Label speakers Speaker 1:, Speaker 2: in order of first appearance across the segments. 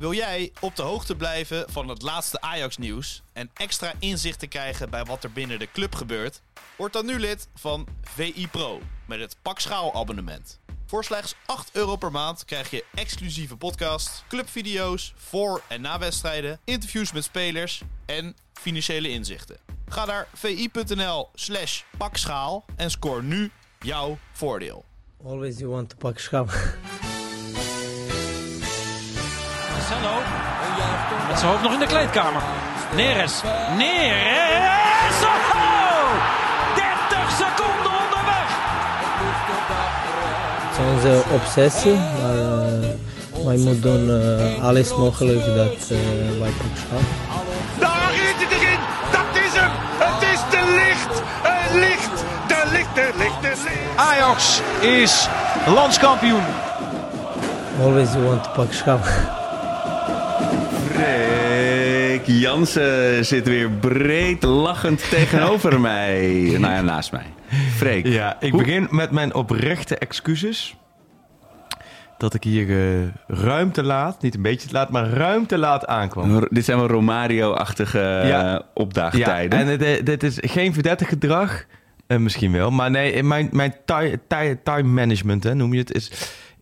Speaker 1: Wil jij op de hoogte blijven van het laatste Ajax-nieuws en extra inzicht te krijgen bij wat er binnen de club gebeurt? Word dan nu lid van VI Pro met het Pak Schaal abonnement. Voor slechts 8 euro per maand krijg je exclusieve podcasts, clubvideo's voor en na wedstrijden, interviews met spelers en financiële inzichten. Ga naar vi.nl slash pakschaal en scoor nu jouw voordeel.
Speaker 2: Always you want to pak schap.
Speaker 3: Marcelo. Met zijn hoofd nog in de kleedkamer. Neres. Neres. Oh! 30 seconden onderweg.
Speaker 2: Het is onze obsessie, maar uh, wij moeten doen uh, alles mogelijk dat uh, wij pak schap.
Speaker 4: Daar is het erin! Dat is hem! Het is de licht! Het licht! De licht, de licht, de licht!
Speaker 3: Ajax is landskampioen.
Speaker 2: Always you want to pak schap.
Speaker 5: Freek Jansen zit weer breed lachend tegenover mij. Nou ja, naast mij. Freek.
Speaker 6: Ja, ik
Speaker 5: hoe-
Speaker 6: begin met mijn oprechte excuses. Dat ik hier eh, ruim te laat, niet een beetje te laat, maar ruim te laat aankwam.
Speaker 5: Dit zijn wel Romario-achtige
Speaker 6: Ja.
Speaker 5: eh, opdaagtijden.
Speaker 6: en het, eh, dit is geen verdette gedrag. Misschien wel, maar nee, mijn, mijn ti- ti- time management, hè, noem je het, is,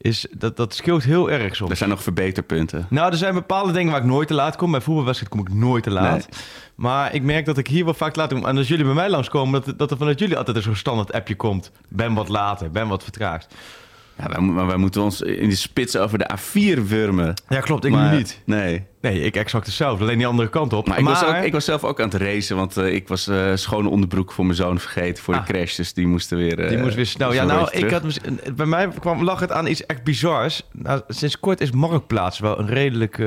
Speaker 6: is dat, dat scheelt heel erg soms.
Speaker 5: er zijn nog verbeterpunten.
Speaker 6: Nou, er zijn bepaalde dingen waar ik nooit te laat kom. Bij voetbalwedstrijd kom ik nooit te laat.
Speaker 5: Nee.
Speaker 6: Maar ik merk dat ik hier wel vaak laat kom. En als jullie bij mij langskomen, dat, dat er vanuit jullie altijd een zo'n standaard appje komt. Ben wat later, ben wat vertraagd.
Speaker 5: Ja, wij, maar wij moeten ons in de spits over de A4 wurmen.
Speaker 6: Ja, klopt. Ik
Speaker 5: maar,
Speaker 6: nu niet.
Speaker 5: Nee.
Speaker 6: Nee, ik exact hetzelfde. Alleen die andere kant op.
Speaker 5: Maar ik, was ook, ik was zelf ook aan het racen, want eh, ik was eh, schone onderbroek voor mijn zoon vergeten voor
Speaker 6: Ah.
Speaker 5: de crash. Dus die moesten weer... eh,
Speaker 6: Die moest weer snel. Ja, nou, ik had, bij mij kwam, lag het aan iets echt bizars. Nou, sinds kort is Marktplaats wel een redelijk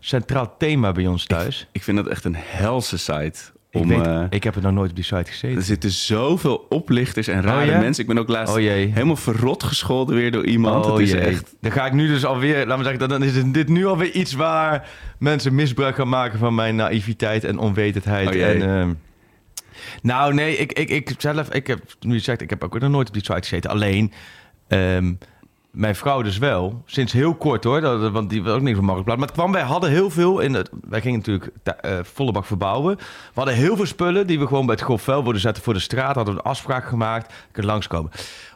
Speaker 6: centraal thema bij ons thuis.
Speaker 5: Ik vind dat echt een helse site.
Speaker 6: Ik, weet,
Speaker 5: eh,
Speaker 6: ik heb er nog nooit op die site gezeten.
Speaker 5: er zitten zoveel oplichters en rare
Speaker 6: Oh, ja?
Speaker 5: mensen. Ik ben ook laatst
Speaker 6: Oh
Speaker 5: helemaal verrot gescholden weer door iemand.
Speaker 6: Oh
Speaker 5: het is
Speaker 6: jee.
Speaker 5: echt...
Speaker 6: Dan ga ik nu dus alweer, laat me zeggen, dan is het- dit nu alweer iets waar mensen misbruik gaan maken van mijn naïviteit en onwetendheid.
Speaker 5: Oh
Speaker 6: en, ehm, nou nee, ik, ik, ik zelf, ik heb, nu je zegt, ik heb ook nog nooit op die site gezeten. Alleen, ehm, mijn vrouw dus wel, sinds heel kort hoor, dat, want die wil ook niks van Marktplaats. Maar het kwam, wij hadden heel veel, in het, wij gingen natuurlijk eh, volle bak verbouwen. We hadden heel veel spullen die we gewoon bij het Golfvel wilden zetten voor de straat. Hadden we een afspraak gemaakt, kunnen langskomen.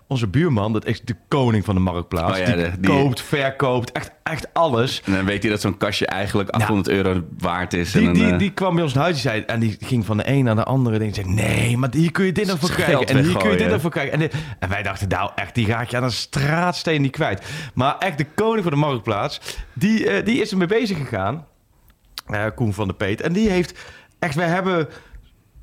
Speaker 6: Onze buurman, dat is de koning van de Marktplaats.
Speaker 5: Oh ja,
Speaker 6: die,
Speaker 5: de- die-
Speaker 6: koopt, verkoopt, echt, echt alles.
Speaker 5: En dan weet hij dat zo'n kastje eigenlijk 800 euro waard is. en.
Speaker 6: Die,
Speaker 5: dan,
Speaker 6: die,
Speaker 5: eh,
Speaker 6: die kwam bij ons naar huis zei, en die ging van de een naar de andere. En zei, nee, maar hier kun je dit nog voor krijgen. En hier kun je dit nog voor krijgen. En, dit- en wij dachten, nou echt, die raak je aan een straatsteen niet kwijt. Maar echt de koning van de Marktplaats, die, eh, die is ermee bezig gegaan. Eh, Koen van der Peet. En die heeft echt, wij hebben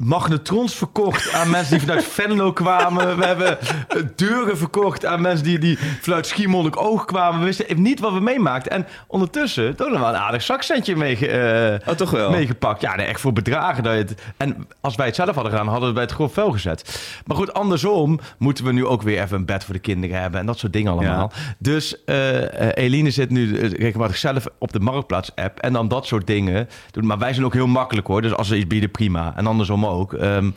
Speaker 6: magnetrons verkocht aan mensen die vanuit Venlo kwamen. We hebben eh, deuren verkocht aan mensen die, die vanuit Schiermonnikoog Oog kwamen. We wisten niet wat we meemaakten. En ondertussen toch nog wel een aardig zakcentje mee,
Speaker 5: Oh, toch wel?
Speaker 6: meegepakt. Ja, nee, echt voor bedragen. Dat je het, en als wij het zelf hadden gedaan, hadden we het bij het grof vuil gezet. Maar goed, andersom moeten we nu ook weer even een bed voor de kinderen hebben. En dat soort dingen allemaal. Dus eh, Eline zit nu regelmatig zelf op de Marktplaats-app. En dan dat soort dingen doen. Maar wij zijn ook heel makkelijk hoor. Dus als ze iets bieden, prima. En andersom ook. Ehm,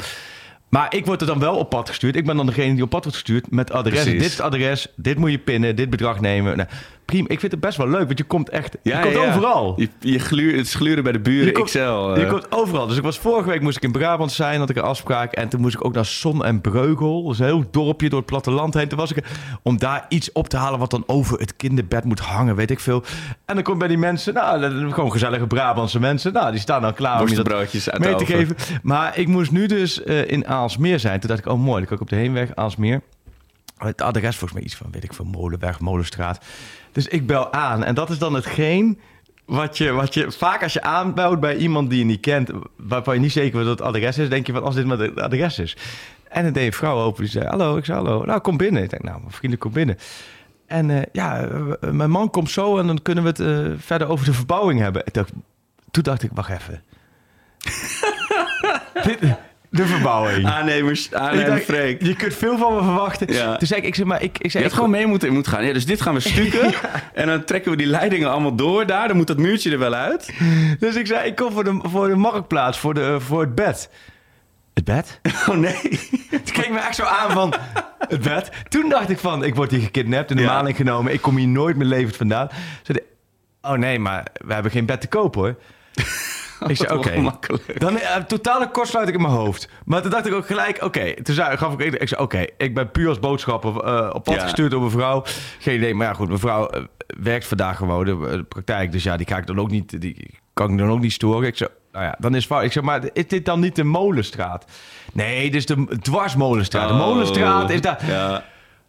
Speaker 6: maar ik word er dan wel op pad gestuurd. Ik ben dan degene die op pad wordt gestuurd met adres.
Speaker 5: Precies.
Speaker 6: Dit is het adres, dit moet je pinnen, dit bedrag nemen. Nou, prima. Ik vind het best wel leuk, want je komt echt
Speaker 5: ja,
Speaker 6: je komt
Speaker 5: ja.
Speaker 6: overal.
Speaker 5: Je, je gluur, het gluren bij de buren
Speaker 6: Je komt-
Speaker 5: XL. eh.
Speaker 6: Je komt overal. Dus ik was vorige week moest ik in Brabant zijn, had ik een afspraak. En toen moest ik ook naar Son en Breugel. Dat is een heel dorpje door het platteland heen. Toen was ik om daar iets op te halen wat dan over het kinderbed moet hangen, weet ik veel. En dan komt bij die mensen, nou, dat- gewoon gezellige Brabantse mensen. Nou, die staan dan klaar om je
Speaker 5: de
Speaker 6: mee te geven. Maar ik moest nu dus eh, in Aalsmeer zijn. Toen dacht ik, oh mooi, dan kan ik op de heenweg Aalsmeer. Het adres volgens mij iets van, weet ik veel, Molenweg, Molenstraat. Dus ik bel aan. En dat is dan hetgeen wat je, wat je vaak als je aanbelt bij iemand die je niet kent, waarvan je niet zeker weet wat het adres is, denk je van als dit maar het adres is. En dan deed een vrouw open die zei, hallo, ik zei hallo. Nou, kom binnen. Ik denk, nou, mijn vrienden, kom binnen. En eh, ja, eh, mijn man komt zo en dan kunnen we het eh, verder over de verbouwing hebben. En toen, dacht ik, wacht even. de verbouwing.
Speaker 5: Aannemers,
Speaker 6: Ik
Speaker 5: aannemer
Speaker 6: dacht,
Speaker 5: Freek.
Speaker 6: Je kunt veel van me verwachten.
Speaker 5: Ja.
Speaker 6: Toen zei ik, ik zeg maar, ik, ik
Speaker 5: Je
Speaker 6: zei,
Speaker 5: had
Speaker 6: ik
Speaker 5: gewoon mee moeten, moeten gaan. Ja, dus dit gaan we stukken. En dan trekken we die leidingen allemaal door daar. Dan moet dat muurtje er wel uit.
Speaker 6: Dus ik zei, ik kom voor de, voor de marktplaats, voor, de, voor het bed. Het bed?
Speaker 5: Oh nee.
Speaker 6: Toen keek me echt zo aan van, het bed? Toen dacht ik van, ik word hier gekidnapt, in de
Speaker 5: Ja.
Speaker 6: maling genomen. Ik kom hier nooit meer levend vandaan. Zei Oh nee, maar we hebben geen bed te koop hoor. Ik zei, oké.
Speaker 5: Makkelijk.
Speaker 6: Dan uh, totale kortsluiting in mijn hoofd. Maar toen dacht ik ook gelijk, oké. Toen zei, gaf ik, ik zei, oké, ik ben puur als boodschapper eh, op pad
Speaker 5: Ja.
Speaker 6: gestuurd door mijn vrouw. Geen idee, maar ja goed, mijn vrouw eh, werkt vandaag gewoon de, de praktijk. Dus ja, die ga ik dan ook niet, die kan ik dan ook niet storen. Ik zei, nou ja, dan is fout. Ik zeg, maar is dit dan niet de Molenstraat? Nee, dit is de dwarsmolenstraat. De
Speaker 5: Oh.
Speaker 6: Molenstraat is daar...
Speaker 5: Ja.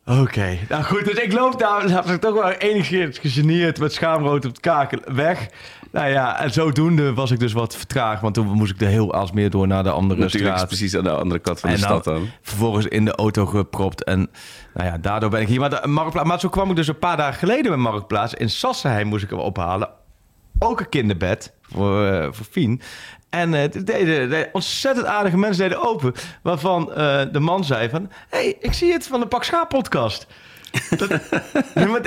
Speaker 6: Oké, nou goed, dus ik loop daar, was ik toch wel enigszins gegeneerd met schaamrood op het kaken weg. Nou ja, en zodoende was ik dus wat vertraagd, want toen moest ik er heel als meer door naar de andere
Speaker 5: Natuurlijk
Speaker 6: straat.
Speaker 5: precies aan de andere kant van de stad
Speaker 6: dan vervolgens in de auto gepropt en nou ja, daardoor ben ik hier. Maar, de, Marktplaats, maar zo kwam ik dus een paar dagen geleden bij Marktplaats. In Sassenheim moest ik hem ophalen. Ook een kinderbed voor, eh, voor Fien. En eh, het deden, de ontzettend aardige mensen deden open. Waarvan eh, de man zei van... hey, ik zie het van de Pak Schaap podcast. Dat, Ja,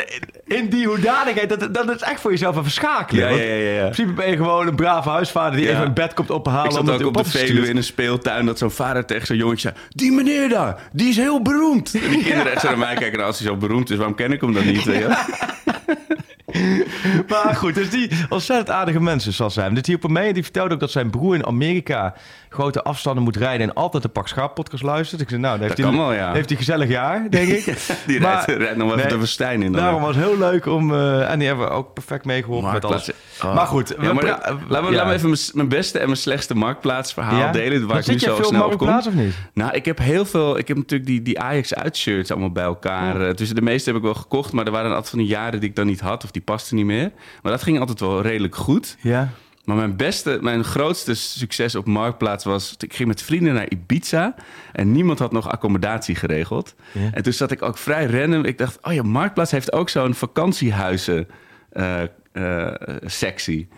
Speaker 6: in die hoedanigheid, dat, dat is echt voor jezelf een verschakelen.
Speaker 5: Ja, ja, ja, ja.
Speaker 6: In principe ben je gewoon een brave huisvader... die
Speaker 5: Ja.
Speaker 6: even een bed komt ophalen.
Speaker 5: Ik zat ook op de Veluwe in een speeltuin... dat zo'n vader tegen zo'n jongetje zei... Die meneer daar, die is heel beroemd. En die kinderen echt zo naar mij kijken... Nou, als hij zo beroemd is, waarom ken ik hem dan niet? Je?
Speaker 6: Maar goed, dus die ontzettend aardige mensen zoals hij. Dit hielp hem mee die vertelde ook dat zijn broer in Amerika grote afstanden moet rijden en altijd de Pak Schaap podcast luistert. Ik zei, nou, dan heeft,
Speaker 5: Dat
Speaker 6: hij,
Speaker 5: wel, ja.
Speaker 6: heeft hij gezellig jaar, denk ik.
Speaker 5: Die
Speaker 6: Maar-
Speaker 5: rijdt, rijdt nog wel even de woestijn in. Dan.
Speaker 6: Daarom was het heel leuk om... eh, en die hebben we ook perfect meegeholpen met alles.
Speaker 5: Oh.
Speaker 6: Maar goed,
Speaker 5: Ja, maar laat, me,
Speaker 6: ja.
Speaker 5: laat me even mijn, beste en mijn slechtste marktplaatsverhaal delen. Waar
Speaker 6: Want
Speaker 5: ik nu zo snel op kom.
Speaker 6: Marktplaats of niet?
Speaker 5: Nou, ik heb heel veel. Ik heb natuurlijk die, die Ajax uitshirts allemaal bij elkaar. Eh, Dus de meeste heb ik wel gekocht, maar er waren altijd van die jaren die ik dan niet had of die pasten niet meer. Maar dat ging altijd wel redelijk goed.
Speaker 6: Ja.
Speaker 5: Maar mijn beste, mijn grootste succes op Marktplaats was... Ik ging met vrienden naar Ibiza en niemand had nog accommodatie geregeld.
Speaker 6: Ja.
Speaker 5: En toen zat ik ook vrij random. Ik dacht, oh ja, Marktplaats heeft ook zo'n vakantiehuizen eh, eh, sectie.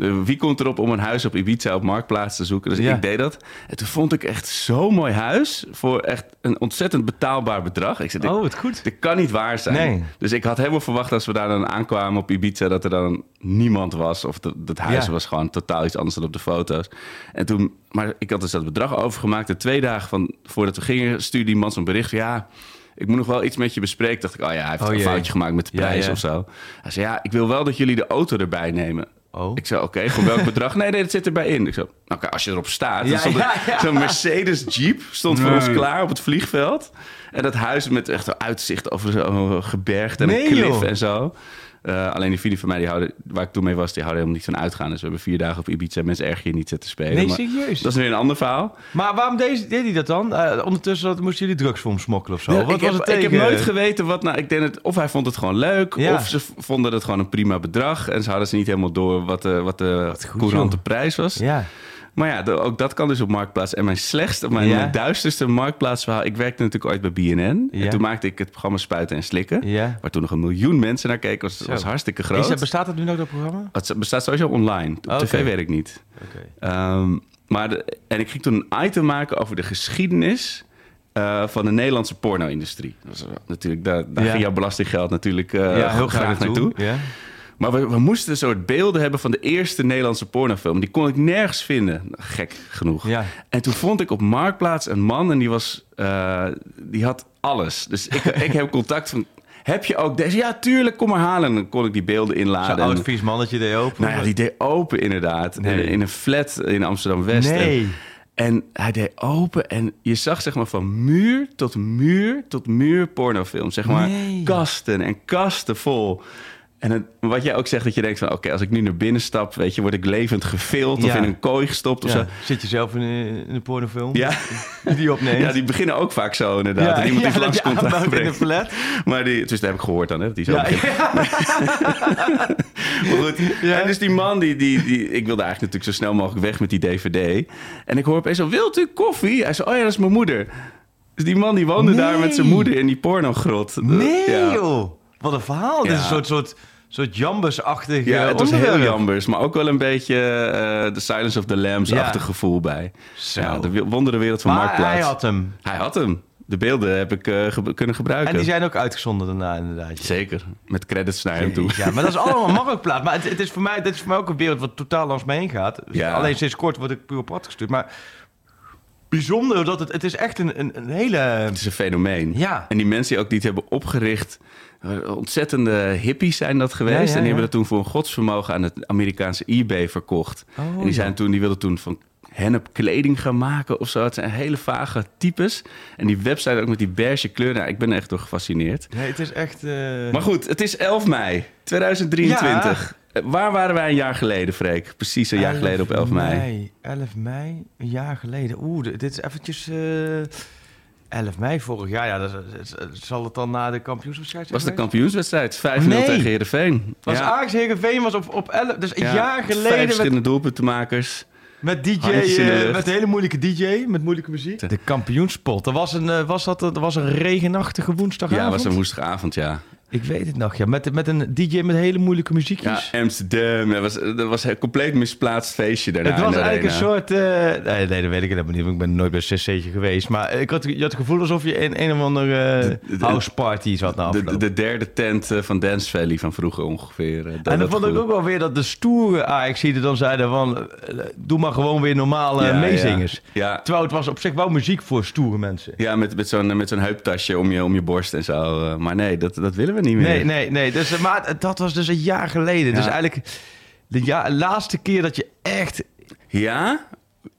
Speaker 5: Eh, Wie komt erop om een huis op Ibiza op Marktplaats te zoeken? Dus
Speaker 6: Ja.
Speaker 5: ik deed dat. En toen vond ik echt zo'n mooi huis voor echt een ontzettend betaalbaar bedrag. Ik zei, dit,
Speaker 6: Oh, wat goed.
Speaker 5: dit kan niet waar zijn.
Speaker 6: Nee.
Speaker 5: Dus ik had helemaal verwacht als we daar dan aankwamen op Ibiza... dat er dan niemand was. Of dat het huis
Speaker 6: Ja.
Speaker 5: was gewoon totaal iets anders dan op de foto's. En toen, maar ik had dus dat bedrag overgemaakt. En twee dagen van, voordat we gingen stuurde die man zo'n bericht van... ja, ik moet nog wel iets met je bespreken. Dacht ik, oh ja, hij heeft
Speaker 6: Oh
Speaker 5: een
Speaker 6: jee.
Speaker 5: foutje gemaakt met de
Speaker 6: Ja,
Speaker 5: prijs
Speaker 6: ja.
Speaker 5: of zo. Hij zei, ja, ik wil wel dat jullie de auto erbij nemen.
Speaker 6: Oh.
Speaker 5: Ik zei, oké, voor welk bedrag? Nee, nee, dat zit erbij in. Ik zei, nou, oké, als je erop staat.
Speaker 6: Ja,
Speaker 5: Dan stond
Speaker 6: ja, ja.
Speaker 5: Zo'n Mercedes Jeep stond voor ons klaar op het vliegveld. En dat huis met echt een uitzicht over zo'n gebergte en
Speaker 6: Nee,
Speaker 5: een klif
Speaker 6: joh.
Speaker 5: en zo. Eh, alleen die vrienden van mij, die houden, waar ik toen mee was, die houden helemaal niet van uitgaan. Dus we hebben vier dagen op Ibiza mensen erg hier niet zitten spelen.
Speaker 6: Nee,
Speaker 5: Maar
Speaker 6: serieus?
Speaker 5: Dat is weer een ander verhaal.
Speaker 6: Maar waarom deed, deed hij dat dan? Eh, ondertussen dat- moesten jullie drugs voor hem smokkelen of zo?
Speaker 5: Ja,
Speaker 6: Wat
Speaker 5: ik,
Speaker 6: was
Speaker 5: heb,
Speaker 6: het
Speaker 5: ik heb nooit geweten wat nou. Ik denk dat of hij vond het gewoon leuk,
Speaker 6: Ja.
Speaker 5: of ze vonden het gewoon een prima bedrag. En ze hadden ze niet helemaal door wat de, wat de
Speaker 6: goed,
Speaker 5: courante
Speaker 6: joh.
Speaker 5: prijs was.
Speaker 6: Ja.
Speaker 5: Maar ja, de- ook dat kan dus op Marktplaats. En mijn slechtste, mijn,
Speaker 6: Ja.
Speaker 5: mijn duisterste Marktplaatsverhaal... Ik werkte natuurlijk ooit bij BNN.
Speaker 6: Ja.
Speaker 5: En toen maakte ik het programma Spuiten en Slikken.
Speaker 6: Ja.
Speaker 5: Waar toen nog een miljoen mensen naar keken. was, was hartstikke groot.
Speaker 6: Is bestaat dat nu nog, dat programma?
Speaker 5: Het bestaat sowieso online. Op
Speaker 6: Oké.
Speaker 5: tv weet ik niet.
Speaker 6: Oké.
Speaker 5: Ehm, maar de- en ik ging toen een item maken over de geschiedenis... eh, van de Nederlandse porno-industrie. Eh, natuurlijk, daar, ging jouw belastinggeld natuurlijk eh,
Speaker 6: heel graag naartoe. Ja.
Speaker 5: Maar we, we moesten een soort beelden hebben van de eerste Nederlandse pornofilm. Die kon ik nergens vinden. Gek genoeg.
Speaker 6: Ja.
Speaker 5: En toen vond ik op Marktplaats een man en die, was, eh, die had alles. Dus ik, ik heb contact van... Heb je ook deze? Ja, tuurlijk, kom maar halen. En dan kon ik die beelden
Speaker 6: Zo'n
Speaker 5: inladen.
Speaker 6: oud
Speaker 5: En-
Speaker 6: vies mannetje deed open.
Speaker 5: nou ja, die deed open inderdaad.
Speaker 6: Nee.
Speaker 5: In, in een flat in Amsterdam-West.
Speaker 6: Nee.
Speaker 5: En, en hij deed open en je zag zeg maar van muur tot muur tot muur pornofilm. Zeg maar
Speaker 6: Nee.
Speaker 5: kasten en kasten vol. En het- wat jij ook zegt, dat je denkt van... oké, als ik nu naar binnen stap, weet je, word ik levend gevild... of
Speaker 6: Ja.
Speaker 5: in een kooi gestopt of
Speaker 6: Ja.
Speaker 5: zo.
Speaker 6: Zit je zelf in een, in een pornofilm?
Speaker 5: Ja.
Speaker 6: Die opneemt?
Speaker 5: ja, die beginnen ook vaak zo inderdaad. en iemand die
Speaker 6: dat
Speaker 5: langs
Speaker 6: je
Speaker 5: komt
Speaker 6: aanbouwt in een
Speaker 5: aanbrengt.
Speaker 6: flat.
Speaker 5: Maar die, dus dat heb ik gehoord dan, hè, dat die zo
Speaker 6: Ja,
Speaker 5: begint. Maar goed.
Speaker 6: Ja.
Speaker 5: En dus die man, die, die, die, ik wilde eigenlijk natuurlijk zo snel mogelijk weg met die DVD. En ik hoor opeens zo, wilt u koffie? Hij zei, oh ja, dat is mijn moeder. Dus die man die woonde
Speaker 6: Nee.
Speaker 5: daar met zijn moeder in die pornogrot.
Speaker 6: Nee,
Speaker 5: ja.
Speaker 6: joh. Wat een verhaal. Dit is een soort, soort, soort jambus-achtig
Speaker 5: Ja,
Speaker 6: eh,
Speaker 5: het was heel jambers, maar ook wel een beetje eh The Silence of the Lambs-achtig gevoel bij.
Speaker 6: Zo.
Speaker 5: Ja, de wondere wereld van
Speaker 6: Maar
Speaker 5: Marktplaats.
Speaker 6: hij had hem.
Speaker 5: Hij had hem. De beelden heb ik eh, ge- kunnen gebruiken.
Speaker 6: En die zijn ook uitgezonden daarna, inderdaad.
Speaker 5: Zeker, met credits naar hem toe.
Speaker 6: Ja, maar dat is allemaal marktplaats. Maar het, het is voor mij, dit is voor mij ook een wereld wat totaal langs me heen gaat.
Speaker 5: Ja.
Speaker 6: Alleen sinds kort word ik puur op pad gestuurd. Maar bijzonder dat het, het is echt een, een, een hele...
Speaker 5: Het is een fenomeen.
Speaker 6: Ja.
Speaker 5: En die mensen die ook die het hebben opgericht, ontzettende hippies zijn dat geweest.
Speaker 6: Ja, ja,
Speaker 5: En die hebben dat toen voor een godsvermogen aan het Amerikaanse eBay verkocht.
Speaker 6: Oh,
Speaker 5: en die, zijn toen, die wilden toen van hennep kleding gaan maken of zo. Het zijn hele vage types. En die website ook met die beige kleur. Nou, ik ben er echt door gefascineerd.
Speaker 6: Nee, het is echt... eh,
Speaker 5: Maar goed, het is 11 mei 2023. Eh, Waar waren wij een jaar geleden, Freek? Precies een jaar
Speaker 6: 11
Speaker 5: geleden op 11 mei.
Speaker 6: 11 mei, een jaar geleden. Oeh, dit dit is eventjes... eh 11 mei vorig jaar. Ja, dat, zal het dan na de kampioenswedstrijd zijn
Speaker 5: was de kampioenswedstrijd. 5-0
Speaker 6: Nee.
Speaker 5: tegen Heerenveen.
Speaker 6: Was
Speaker 5: ja.
Speaker 6: Ajax Heerenveen was op, op 11... Dus een
Speaker 5: Ja,
Speaker 6: jaar
Speaker 5: Vijf
Speaker 6: geleden met,
Speaker 5: verschillende doelpuntenmakers.
Speaker 6: met DJ... Eh, met een hele moeilijke DJ, met moeilijke muziek. De kampioenspot. Dat was een, eh, was dat, dat was een regenachtige woensdagavond.
Speaker 5: Ja, was een woensdagavond, ja.
Speaker 6: Ik weet het nog, ja. Met, met een DJ met hele moeilijke
Speaker 5: Ja,
Speaker 6: muziekjes.
Speaker 5: Amsterdam. Dat was, dat was een compleet misplaatst feestje daarna.
Speaker 6: het was eigenlijk een soort... eh, nee, nee, dat weet ik helemaal niet. want Ik ben nooit bij CC'tje geweest. Maar ik had, je had het gevoel alsof je in een of andere
Speaker 5: de- de-
Speaker 6: house party zat na
Speaker 5: De,
Speaker 6: afloop.
Speaker 5: de, de derde tent eh, van Dance Valley van vroeger ongeveer. eh, dat-
Speaker 6: en dan
Speaker 5: dat
Speaker 6: vond ik ook wel weer dat de stoere ajax er dan zeiden van... eh, doe maar gewoon weer normale
Speaker 5: Ja,
Speaker 6: meezingers.
Speaker 5: Ja, ja.
Speaker 6: Terwijl het was op zich wel muziek voor stoere mensen.
Speaker 5: Ja, met, met zo'n met zo'n heuptasje om je, om je borst en zo. eh, Maar nee, dat, dat willen we niet meer.
Speaker 6: Nee, nee, nee. Dus, eh, maar dat was dus een jaar geleden. Dus eigenlijk de ja, laatste keer dat je echt...
Speaker 5: Ja,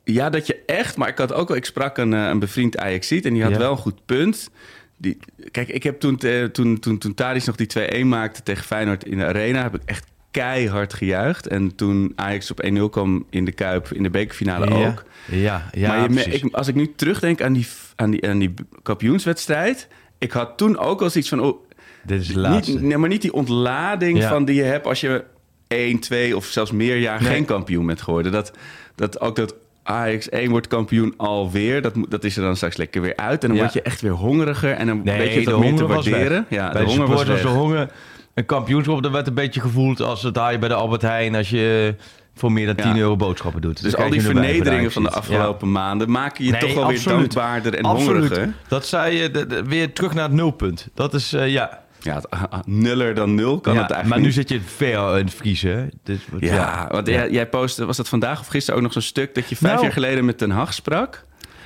Speaker 5: ja, dat je echt... Maar ik had ook wel... Ik sprak een, eh, een bevriend Ajaxiet en die had
Speaker 6: Ja.
Speaker 5: wel een goed punt. Die, kijk, ik heb toen, te- toen, toen, toen nog die 2-1 maakte tegen Feyenoord in de Arena... heb ik echt keihard gejuicht. En toen Ajax op 1-0 kwam in de Kuip, in de bekerfinale
Speaker 6: ja.
Speaker 5: ook.
Speaker 6: Ja, ja,
Speaker 5: maar je ik, als ik nu terugdenk aan die, aan die, aan die kampioenswedstrijd... Ik had toen ook wel zoiets van... Oh,
Speaker 6: Dit is de laatste.
Speaker 5: niet, nee, maar niet die ontlading
Speaker 6: Ja.
Speaker 5: van die je hebt als je 1, 2 of zelfs meer jaar
Speaker 6: Nee.
Speaker 5: geen kampioen bent geworden. Dat, dat ook dat Ajax 1 wordt kampioen alweer, dat, dat is er dan straks lekker weer uit. En dan
Speaker 6: Ja.
Speaker 5: word je echt weer hongeriger en dan
Speaker 6: Nee,
Speaker 5: weet je dat meer te waarderen. Ja,
Speaker 6: bij
Speaker 5: de
Speaker 6: de
Speaker 5: honger was weg.
Speaker 6: de honger. Een kampioenschap, dat werd een beetje gevoeld als het daar bij de Albert Heijn... als je voor meer dan
Speaker 5: Ja.
Speaker 6: 10 euro boodschappen doet.
Speaker 5: Dus al die vernederingen van de afgelopen maanden maken je
Speaker 6: Nee,
Speaker 5: toch wel weer
Speaker 6: absoluut.
Speaker 5: dankbaarder en
Speaker 6: Absoluut.
Speaker 5: hongeriger.
Speaker 6: Dat zei je, de- de- weer terug naar het nulpunt. Dat is, eh, ja.
Speaker 5: Ja, ah, ah, nuller dan nul kan
Speaker 6: ja
Speaker 5: het eigenlijk
Speaker 6: maar nu zit je ver in het vriezen. Dus,
Speaker 5: Ja, want Jij, jij postte, was dat vandaag of gisteren ook nog zo'n stuk dat je vijf
Speaker 6: Nou.
Speaker 5: jaar geleden met Den Haag sprak?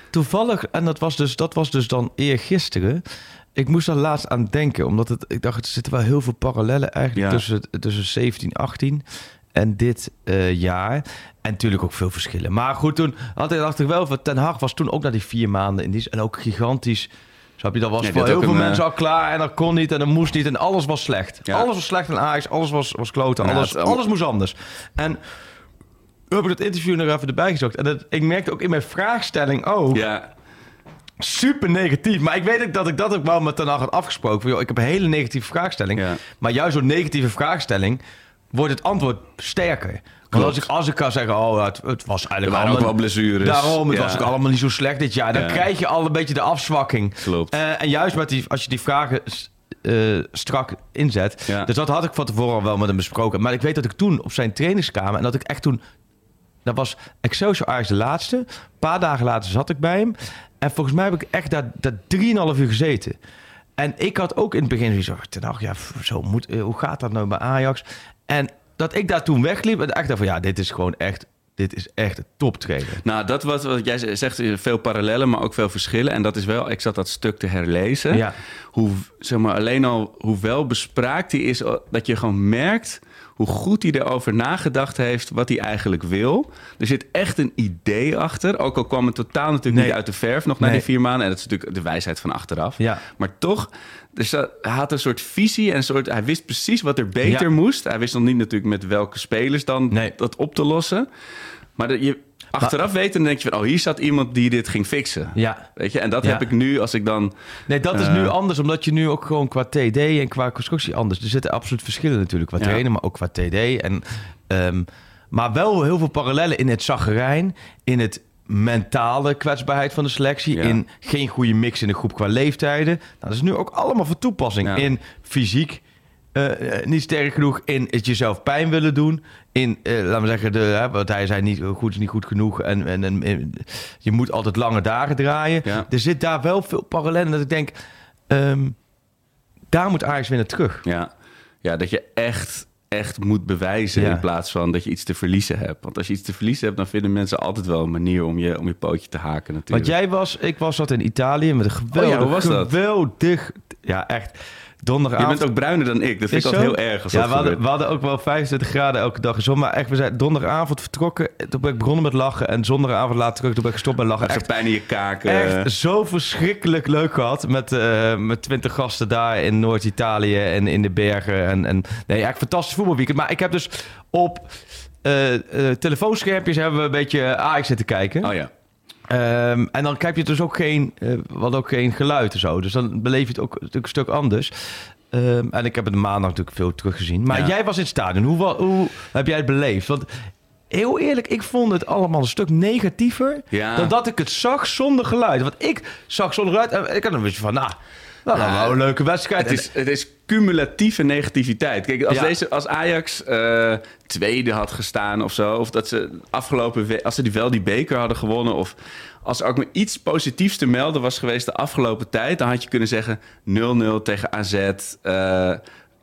Speaker 6: Toevallig, en dat was, dus, dat was dus dan eergisteren. Ik moest er laatst aan denken, omdat het, ik dacht, er zitten wel heel veel parallellen eigenlijk tussen, tussen 17, 18 en dit eh, jaar. En natuurlijk ook veel verschillen. Maar goed, toen had ik, dacht ik wel, van Ten Hag was toen ook na die vier maanden in die en ook gigantisch. Snap je, dat was voor heel veel
Speaker 5: een, eh,
Speaker 6: mensen al klaar en dat kon niet en dat moest niet en alles was slecht.
Speaker 5: Ja.
Speaker 6: Alles was slecht in Ajax, alles was, was kloten,
Speaker 5: Ja,
Speaker 6: alles, alles moest anders. En we hebben het interview nog even erbij gezocht. En dat, ik merkte ook in mijn vraagstelling ook
Speaker 5: Ja,
Speaker 6: super negatief. Maar ik weet ook dat ik dat ook wel met Ten Hag had afgesproken. Van, joh, ik heb een hele negatieve vraagstelling. Maar juist zo'n negatieve vraagstelling wordt het antwoord sterker. Want als ik, als ik kan zeggen, oh, het, het was eigenlijk
Speaker 5: ook
Speaker 6: allemaal...
Speaker 5: wel blessures.
Speaker 6: Daarom, het
Speaker 5: Ja.
Speaker 6: was ook allemaal niet zo slecht dit jaar. Dan
Speaker 5: Ja.
Speaker 6: krijg je al een beetje de afzwakking.
Speaker 5: Klopt.
Speaker 6: Eh, en juist met die, als je die vragen eh, strak inzet.
Speaker 5: Ja.
Speaker 6: Dus dat had ik van tevoren al wel met hem besproken. Maar ik weet dat ik toen op zijn trainingskamer... en dat ik echt toen... Dat was Excelsior Ajax de laatste. Een paar dagen later zat ik bij hem. En volgens mij heb ik echt daar, daar 3,5 uur gezeten. En ik had ook in het begin zoiets van... ja, zo moet, eh, hoe gaat dat nou bij Ajax? En dat ik daar toen wegliep en echt dacht van... ja, dit is gewoon echt... Dit is echt een toptrainer.
Speaker 5: Nou, dat wat, wat jij zegt, is veel parallellen, maar ook veel verschillen. En dat is wel, ik zat dat stuk te herlezen.
Speaker 6: Ja.
Speaker 5: Hoe, zeg maar, alleen al hoe wel bespraakt hij is, dat je gewoon merkt hoe goed hij erover nagedacht heeft wat hij eigenlijk wil. Er zit echt een idee achter. Ook al kwam het totaal natuurlijk
Speaker 6: Nee.
Speaker 5: niet uit de verf nog na
Speaker 6: Nee.
Speaker 5: die vier maanden. En dat is natuurlijk de wijsheid van achteraf.
Speaker 6: Ja.
Speaker 5: Maar toch, dus hij had een soort visie en een soort, hij wist precies wat er beter
Speaker 6: Ja.
Speaker 5: moest. Hij wist nog niet natuurlijk met welke spelers dan
Speaker 6: Nee.
Speaker 5: dat op te lossen. Maar dat je achteraf weet, dan denk je van, oh, hier zat iemand die dit ging fixen.
Speaker 6: Ja.
Speaker 5: Weet je, en dat
Speaker 6: Ja.
Speaker 5: heb ik nu als ik dan.
Speaker 6: Nee, dat is
Speaker 5: Eh.
Speaker 6: nu anders, omdat je nu ook gewoon qua TD en qua constructie anders. Er zitten absoluut verschillen natuurlijk qua
Speaker 5: Ja.
Speaker 6: trainen, maar ook qua TD. En, ehm, maar wel heel veel parallellen in het zaggerijn, in het mentale kwetsbaarheid van de selectie,
Speaker 5: Ja.
Speaker 6: in geen goede mix in de groep qua leeftijden. Nou, dat is nu ook allemaal van toepassing
Speaker 5: Ja.
Speaker 6: in fysiek. eh, eh, niet sterk genoeg in het jezelf pijn willen doen. In, eh, laten we zeggen, de, hè, wat hij zei, niet goed is niet goed genoeg. En, en, en, en je moet altijd lange dagen draaien.
Speaker 5: Ja.
Speaker 6: Er zit daar wel veel parallellen dat ik denk, ehm, daar moet Ajax weer naar terug.
Speaker 5: Ja, ja dat je echt, echt moet bewijzen
Speaker 6: Ja.
Speaker 5: in plaats van dat je iets te verliezen hebt. Want als je iets te verliezen hebt, dan vinden mensen altijd wel een manier om je, om je pootje te haken natuurlijk.
Speaker 6: Want jij was, ik was dat in Italië met een geweldig,
Speaker 5: Oh ja, hoe was dat?
Speaker 6: geweldig, ja echt.
Speaker 5: Je
Speaker 6: donderdagavond...
Speaker 5: bent ook bruiner dan ik. Dat vind ik altijd heel erg als
Speaker 6: ja,
Speaker 5: dat
Speaker 6: we hadden,
Speaker 5: gebeurt.
Speaker 6: we hadden ook wel 25 graden elke dag zon. Maar echt, we zijn donderdagavond vertrokken. Toen ben ik begonnen met lachen. En zondagavond later terug, toen ben ik gestopt met lachen.
Speaker 5: Echt pijn in je kaken.
Speaker 6: echt zo verschrikkelijk leuk gehad. Met, eh met 20 gasten daar in Noord-Italië en in de bergen. En, en, nee, echt fantastisch voetbalweekend. Maar ik heb dus op eh, telefoonschermpjes hebben we een beetje Ajax zitten kijken.
Speaker 5: Oh ja.
Speaker 6: Ehm, en dan heb je dus ook geen, eh, wat ook geen geluid en zo. Dus dan beleef je het ook natuurlijk een stuk anders. Ehm, en ik heb het de maandag natuurlijk veel teruggezien. Maar
Speaker 5: Ja.
Speaker 6: jij was in het stadion. Hoe, hoe heb jij het beleefd? Want heel eerlijk, ik vond het allemaal een stuk negatiever...
Speaker 5: Ja.
Speaker 6: dan dat ik het zag zonder geluid. Want ik zag zonder geluid en ik had een beetje van... nou, nou, wel een leuke wedstrijd.
Speaker 5: Het is, het is cumulatieve negativiteit. Kijk, als,
Speaker 6: Ja.
Speaker 5: deze, als Ajax eh, tweede had gestaan of zo... of dat ze afgelopen we- als ze die wel die beker hadden gewonnen... of als er ook maar iets positiefs te melden was geweest de afgelopen tijd... dan had je kunnen zeggen 0-0 tegen AZ... eh,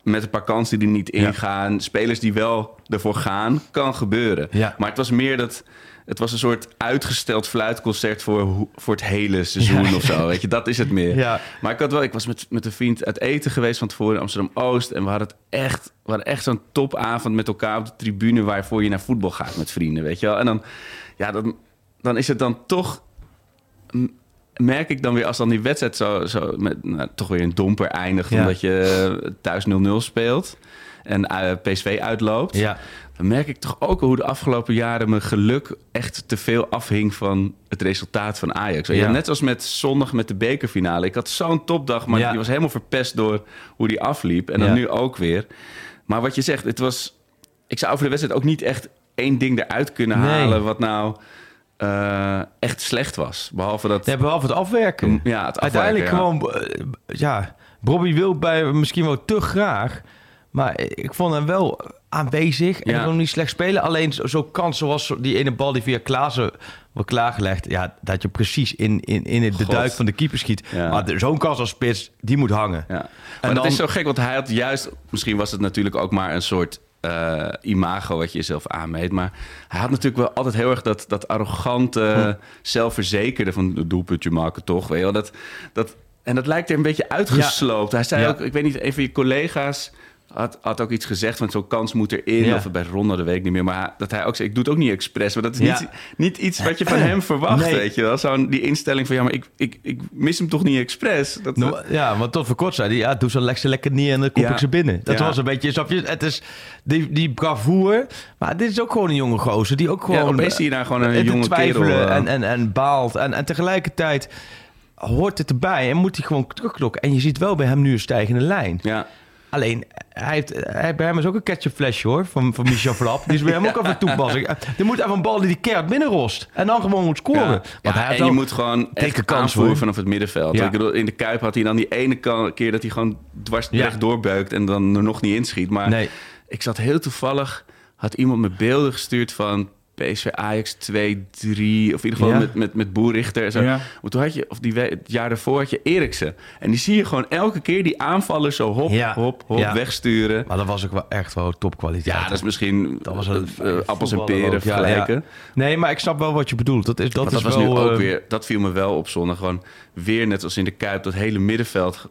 Speaker 5: met een paar kansen die er niet ingaan. Spelers die wel ervoor gaan, kan gebeuren.
Speaker 6: Ja.
Speaker 5: Maar het was meer dat... Het was een soort uitgesteld fluitconcert voor, voor het hele seizoen
Speaker 6: Ja.
Speaker 5: of zo. Weet je, dat is het meer.
Speaker 6: Ja.
Speaker 5: Maar ik had wel, ik was met, met een vriend uit eten geweest van tevoren in Amsterdam Oost. En we hadden het echt, we hadden echt zo'n topavond met elkaar op de tribune waarvoor je naar voetbal gaat met vrienden, weet je wel. En dan, ja, dan, dan is het dan toch, merk ik dan weer als dan die wedstrijd zo, zo met, nou, toch weer een domper eindigt,
Speaker 6: Ja.
Speaker 5: omdat je eh, thuis 0-0 speelt en eh, PSV uitloopt.
Speaker 6: Ja.
Speaker 5: Dan merk ik toch ook hoe de afgelopen jaren mijn geluk echt te veel afhing van het resultaat van Ajax.
Speaker 6: Ja.
Speaker 5: Net als met zondag met de bekerfinale. Ik had zo'n topdag, maar
Speaker 6: Ja.
Speaker 5: die was helemaal verpest door hoe die afliep. En dan
Speaker 6: Ja.
Speaker 5: nu ook weer. Maar wat je zegt, het was. Ik zou over de wedstrijd ook niet echt één ding eruit kunnen
Speaker 6: Nee.
Speaker 5: halen wat nou eh, echt slecht was. Behalve dat.
Speaker 6: Ja, behalve het afwerken.
Speaker 5: Ja, het
Speaker 6: Uiteindelijk
Speaker 5: afwerken, ja.
Speaker 6: gewoon... eh, ja, Bobby wil bij misschien wel te graag. Maar ik vond hem wel aanwezig. En
Speaker 5: Ja.
Speaker 6: kon niet slecht spelen. Alleen zo- zo'n kans zoals die ene bal die via Klaassen wordt klaargelegd. Ja, dat je precies in, in, in het de
Speaker 5: God.
Speaker 6: duik van de keeper schiet.
Speaker 5: Ja.
Speaker 6: Maar zo'n kans als spits, die moet hangen.
Speaker 5: Ja. Maar
Speaker 6: En
Speaker 5: dat
Speaker 6: dan-
Speaker 5: is zo gek, want hij had juist... Misschien was het natuurlijk ook maar een soort eh, imago wat je jezelf aanmeet. Maar hij had natuurlijk wel altijd heel erg dat, dat arrogante,
Speaker 6: Hm.
Speaker 5: zelfverzekerde... van een doelpuntje maken toch, weet je wel. Dat, dat, en dat lijkt er een beetje uitgesloopt. Hij zei ook, ik weet niet, een van je collega's... Had, had ook iets gezegd van zo'n kans moet erin.
Speaker 6: Ja.
Speaker 5: Of bij Ronda, dat weet ik niet meer. Maar dat hij ook zei, ik doe het ook niet expres. Maar dat is
Speaker 6: Ja.
Speaker 5: niet, niet iets wat je van hem verwacht,
Speaker 6: Nee.
Speaker 5: weet je wel. Zo'n die instelling van, ja, maar ik, ik, ik mis hem toch niet expres. Dat,
Speaker 6: Nou, ja, want tot voor kort zei hij, ja, doe ze lekker, lekker neer en dan
Speaker 5: Ja.
Speaker 6: ik ze binnen. Dat
Speaker 5: Ja.
Speaker 6: was een beetje, snap je, het is die, die bravoure. Maar dit is ook gewoon een jonge gozer die ook gewoon...
Speaker 5: opeens zie je daar gewoon een
Speaker 6: eh, te
Speaker 5: jonge kerel, eh.
Speaker 6: En, en, en baalt. En, en tegelijkertijd hoort het erbij en moet hij gewoon terugklokken. En je ziet wel bij hem nu een stijgende lijn.
Speaker 5: ja.
Speaker 6: Alleen, hij heeft, hij, bij hem is ook een ketchupflesje hoor, van, van Michel Flap. Die is bij hem ook even toepassing. Er moet even een bal die die keihard binnenrost. En dan gewoon moet scoren.
Speaker 5: Ja.
Speaker 6: Want hij
Speaker 5: en je moet gewoon echt
Speaker 6: kans, hoor.
Speaker 5: vanaf het middenveld. Ik bedoel, in de Kuip had hij dan die ene keer dat hij gewoon dwars recht doorbeukt en dan er nog niet inschiet. Maar
Speaker 6: Nee.
Speaker 5: ik zat heel toevallig, had iemand me beelden gestuurd van PSV Ajax 2, 3, of in ieder geval
Speaker 6: Ja.
Speaker 5: met, met, met Boerichter en zo.
Speaker 1: Ja.
Speaker 5: Want toen had je, of die het jaar daarvoor had je Eriksen. En die zie je gewoon elke keer die aanvallen zo hop,
Speaker 6: Ja.
Speaker 5: hop, hop
Speaker 6: Ja.
Speaker 5: wegsturen.
Speaker 6: Maar dat was ook wel echt wel topkwaliteit.
Speaker 5: Ja, dat is misschien
Speaker 6: Dat was een
Speaker 5: eh, appels en peren vergelijken.
Speaker 6: Nee, maar ik snap wel wat je bedoelt. Dat, is, dat,
Speaker 5: Dat, dat
Speaker 6: is
Speaker 5: was
Speaker 6: wel,
Speaker 5: nu ook
Speaker 6: eh,
Speaker 5: weer, dat viel me wel op zondag. Gewoon weer net als in de Kuip, dat hele middenveld.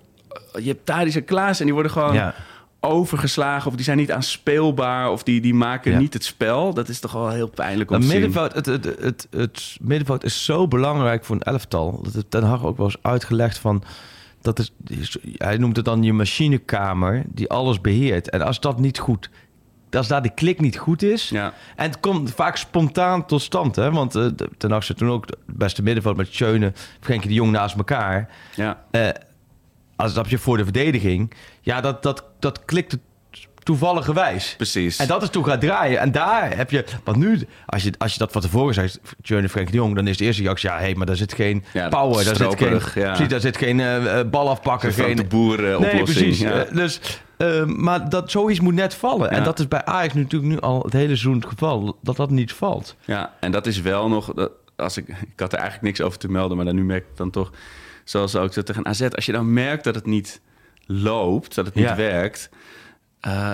Speaker 5: Je hebt Tadic en Klaas en die worden gewoon
Speaker 6: Ja.
Speaker 5: Overgeslagen. Of die zijn niet aanspeelbaar. Of die, die maken
Speaker 6: Ja.
Speaker 5: niet het spel. Dat is toch wel heel pijnlijk om te zien.
Speaker 6: middenveld, het, het, het, het middenveld is zo belangrijk voor een elftal. Dat het Ten Hag ook wel eens uitgelegd van... Dat is, hij noemt het dan je machinekamer die alles beheert. En als dat niet goed... Als daar die klik niet goed is...
Speaker 5: Ja.
Speaker 6: En het komt vaak spontaan tot stand, hè? Want de- Ten zit toen ook het beste middenveld met Schöne, Frenkie de Jong naast elkaar.
Speaker 5: Ja.
Speaker 6: Eh, je voor de verdediging, ja, dat, dat, dat klikt toevalligerwijs.
Speaker 5: Precies.
Speaker 6: En dat is toen gaat draaien. En daar heb je... Want nu, als je, als je dat van tevoren zegt, Journey Frank de Jong... dan is de eerste reactie, ja, hé, maar daar zit geen
Speaker 5: Ja,
Speaker 6: power. Daar zit geen,
Speaker 5: ja.
Speaker 6: precies, daar zit geen eh, eh, bal afpakken.
Speaker 5: Geen de boeren
Speaker 6: nee,
Speaker 5: oplossing.
Speaker 6: precies.
Speaker 5: Ja.
Speaker 6: Eh, dus, eh, maar dat, zoiets moet net vallen. En dat is bij Ajax natuurlijk nu al het hele seizoen het geval. Dat dat niet valt.
Speaker 5: Ja, en dat is wel nog... dat- Als ik, ik had er eigenlijk niks over te melden, maar dan nu merk ik dan toch... Zoals ook zo tegen AZ, als je dan merkt dat het niet loopt, dat het niet
Speaker 6: Ja.
Speaker 5: werkt... eh,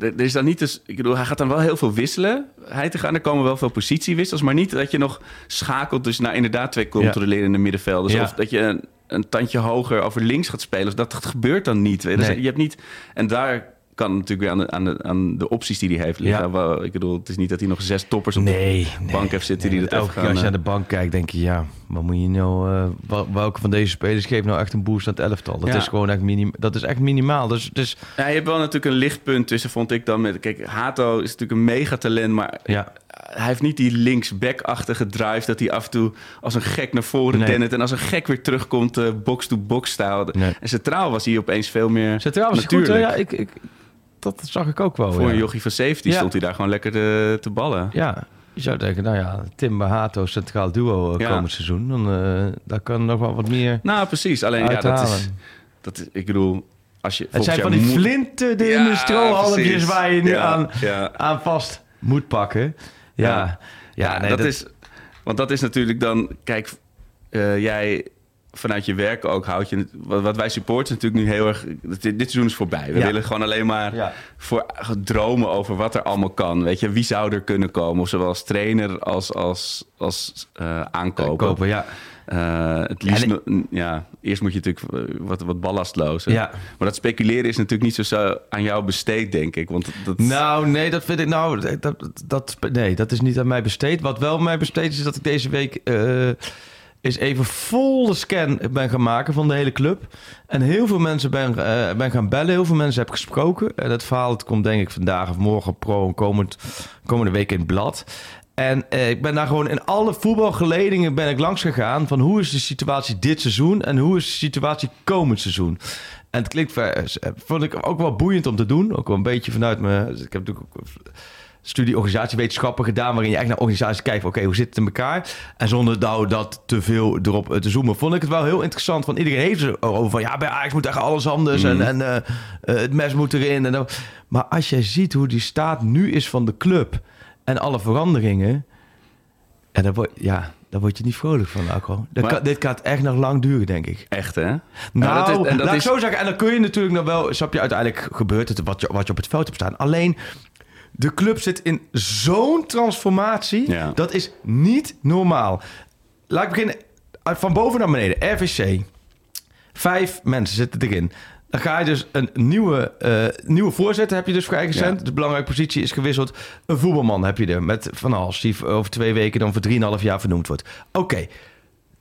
Speaker 5: er is dan niet dus, ik bedoel, hij gaat dan wel heel veel wisselen. Hij te gaan, er komen wel veel positiewissels, maar niet dat je nog schakelt dus naar inderdaad twee controlerende middenvelders.
Speaker 6: Ja.
Speaker 5: Of dat je een tandje hoger over links gaat spelen. Dat, dat gebeurt dan niet. Dus
Speaker 6: Nee.
Speaker 5: je hebt niet... En daar kan natuurlijk weer aan de, aan de, aan de opties die hij heeft liggen.
Speaker 6: Ja.
Speaker 5: Ik bedoel, het is niet dat hij nog zes toppers op de
Speaker 6: Nee,
Speaker 5: bank heeft zitten die dat
Speaker 6: elke keer
Speaker 5: gaan...
Speaker 6: als je
Speaker 5: eh,
Speaker 6: naar de bank kijkt, denk je, ja, wat moet je nou, eh, wel- welke van deze spelers geeft nou echt een boost aan het elftal? Dat
Speaker 5: Ja.
Speaker 6: is gewoon echt, minim, dat is echt minimaal. Dus, dus
Speaker 5: Ja, je hebt wel natuurlijk een lichtpunt tussen, vond ik dan met... Kijk, Hato is natuurlijk een megatalent, maar
Speaker 6: ja,
Speaker 5: hij heeft niet die linksback-achtige drive... dat hij af en toe als een gek naar voren
Speaker 6: Nee.
Speaker 5: dennert... en als een gek weer terugkomt, eh, box-to-box-stijl.
Speaker 6: Nee.
Speaker 5: En centraal was hij opeens veel meer
Speaker 6: Centraal was goed,
Speaker 5: natuurlijk.
Speaker 6: ja, ik, ik, dat zag ik ook wel.
Speaker 5: Voor een jochie van 17
Speaker 6: Ja.
Speaker 5: stond hij daar gewoon lekker te, te ballen.
Speaker 6: Ja, je zou denken, nou ja, Tim Hato centraal duo eh,
Speaker 5: Ja.
Speaker 6: komend seizoen. Dan, eh, daar kan nog wel wat meer
Speaker 5: Nou, precies. Alleen, ja, dat is, dat is... Ik bedoel, als je...
Speaker 6: Het zijn van die
Speaker 5: moet-
Speaker 6: flinten de
Speaker 5: Ja,
Speaker 6: strohalmpjes
Speaker 5: precies.
Speaker 6: waar je nu aan, aan vast moet pakken. Ja, ja,
Speaker 5: Ja,
Speaker 6: nee,
Speaker 5: dat,
Speaker 6: dat,
Speaker 5: is... Want dat is natuurlijk dan... Kijk, eh, jij vanuit je werk ook houdt je... Wat, wij supporters natuurlijk nu heel erg... Dit, dit seizoen is voorbij. We
Speaker 6: Ja.
Speaker 5: willen gewoon alleen maar
Speaker 6: Ja.
Speaker 5: voor dromen over wat er allemaal kan. Weet je, wie zou er kunnen komen? Of zowel als trainer als, als, als eh, aankoper.
Speaker 6: kopen, ja.
Speaker 5: Eh, het liefst,
Speaker 6: Ja,
Speaker 5: eerst moet je natuurlijk eh, wat, wat ballastlozen.
Speaker 6: Ja.
Speaker 5: Maar dat speculeren is natuurlijk niet zo, zo aan jou besteed, denk ik. Want dat,
Speaker 6: Nou, nee, dat vind ik nou. Dat, dat, nee, dat is niet aan mij besteed. Wat wel mij besteed is, is dat ik deze week eens even vol de scan ben gaan maken van de hele club. En heel veel mensen ben, eh, ben gaan bellen. Heel veel mensen heb gesproken. En dat verhaal komt denk ik vandaag of morgen pro en komend, komende week in het blad. En eh, ik ben daar gewoon in alle voetbalgeledingen ben ik langs gegaan van hoe is de situatie dit seizoen en hoe is de situatie komend seizoen. En het klinkt, eh, vond ik ook wel boeiend om te doen. Ook wel een beetje vanuit me. Ik heb natuurlijk studie organisatiewetenschappen gedaan... waarin je echt naar organisaties kijkt oké, hoe zit het in elkaar? En zonder nou dat te veel erop eh, te zoomen... vond ik het wel heel interessant. Van iedereen heeft het over van... ja, bij Ajax moet echt alles anders... en, en eh, eh, het mes moet erin. En, dan- maar als jij ziet hoe die staat nu is van de club... en alle veranderingen... en dan word, ja, daar word je niet vrolijk van, kan, dit gaat echt nog lang duren, denk ik.
Speaker 5: Echt, hè?
Speaker 6: Nou,
Speaker 5: dat is- en dat
Speaker 6: laat
Speaker 5: is-
Speaker 6: ik zo zeggen. En dan kun je natuurlijk nog wel... Snap je, uiteindelijk gebeurt het wat je, wat je op het veld hebt staan. Alleen, de club zit in zo'n transformatie.
Speaker 5: Ja.
Speaker 6: Dat is niet normaal. Laat ik beginnen van boven naar beneden. RVC. Vijf mensen zitten erin. Dan ga je dus een nieuwe, eh, nieuwe voorzitter heb je dus vrijgezend.
Speaker 5: Ja.
Speaker 6: De belangrijke positie is gewisseld. Een voetbalman heb je er met Van Hals. Die over twee weken dan voor drieënhalf jaar vernoemd wordt. Oké.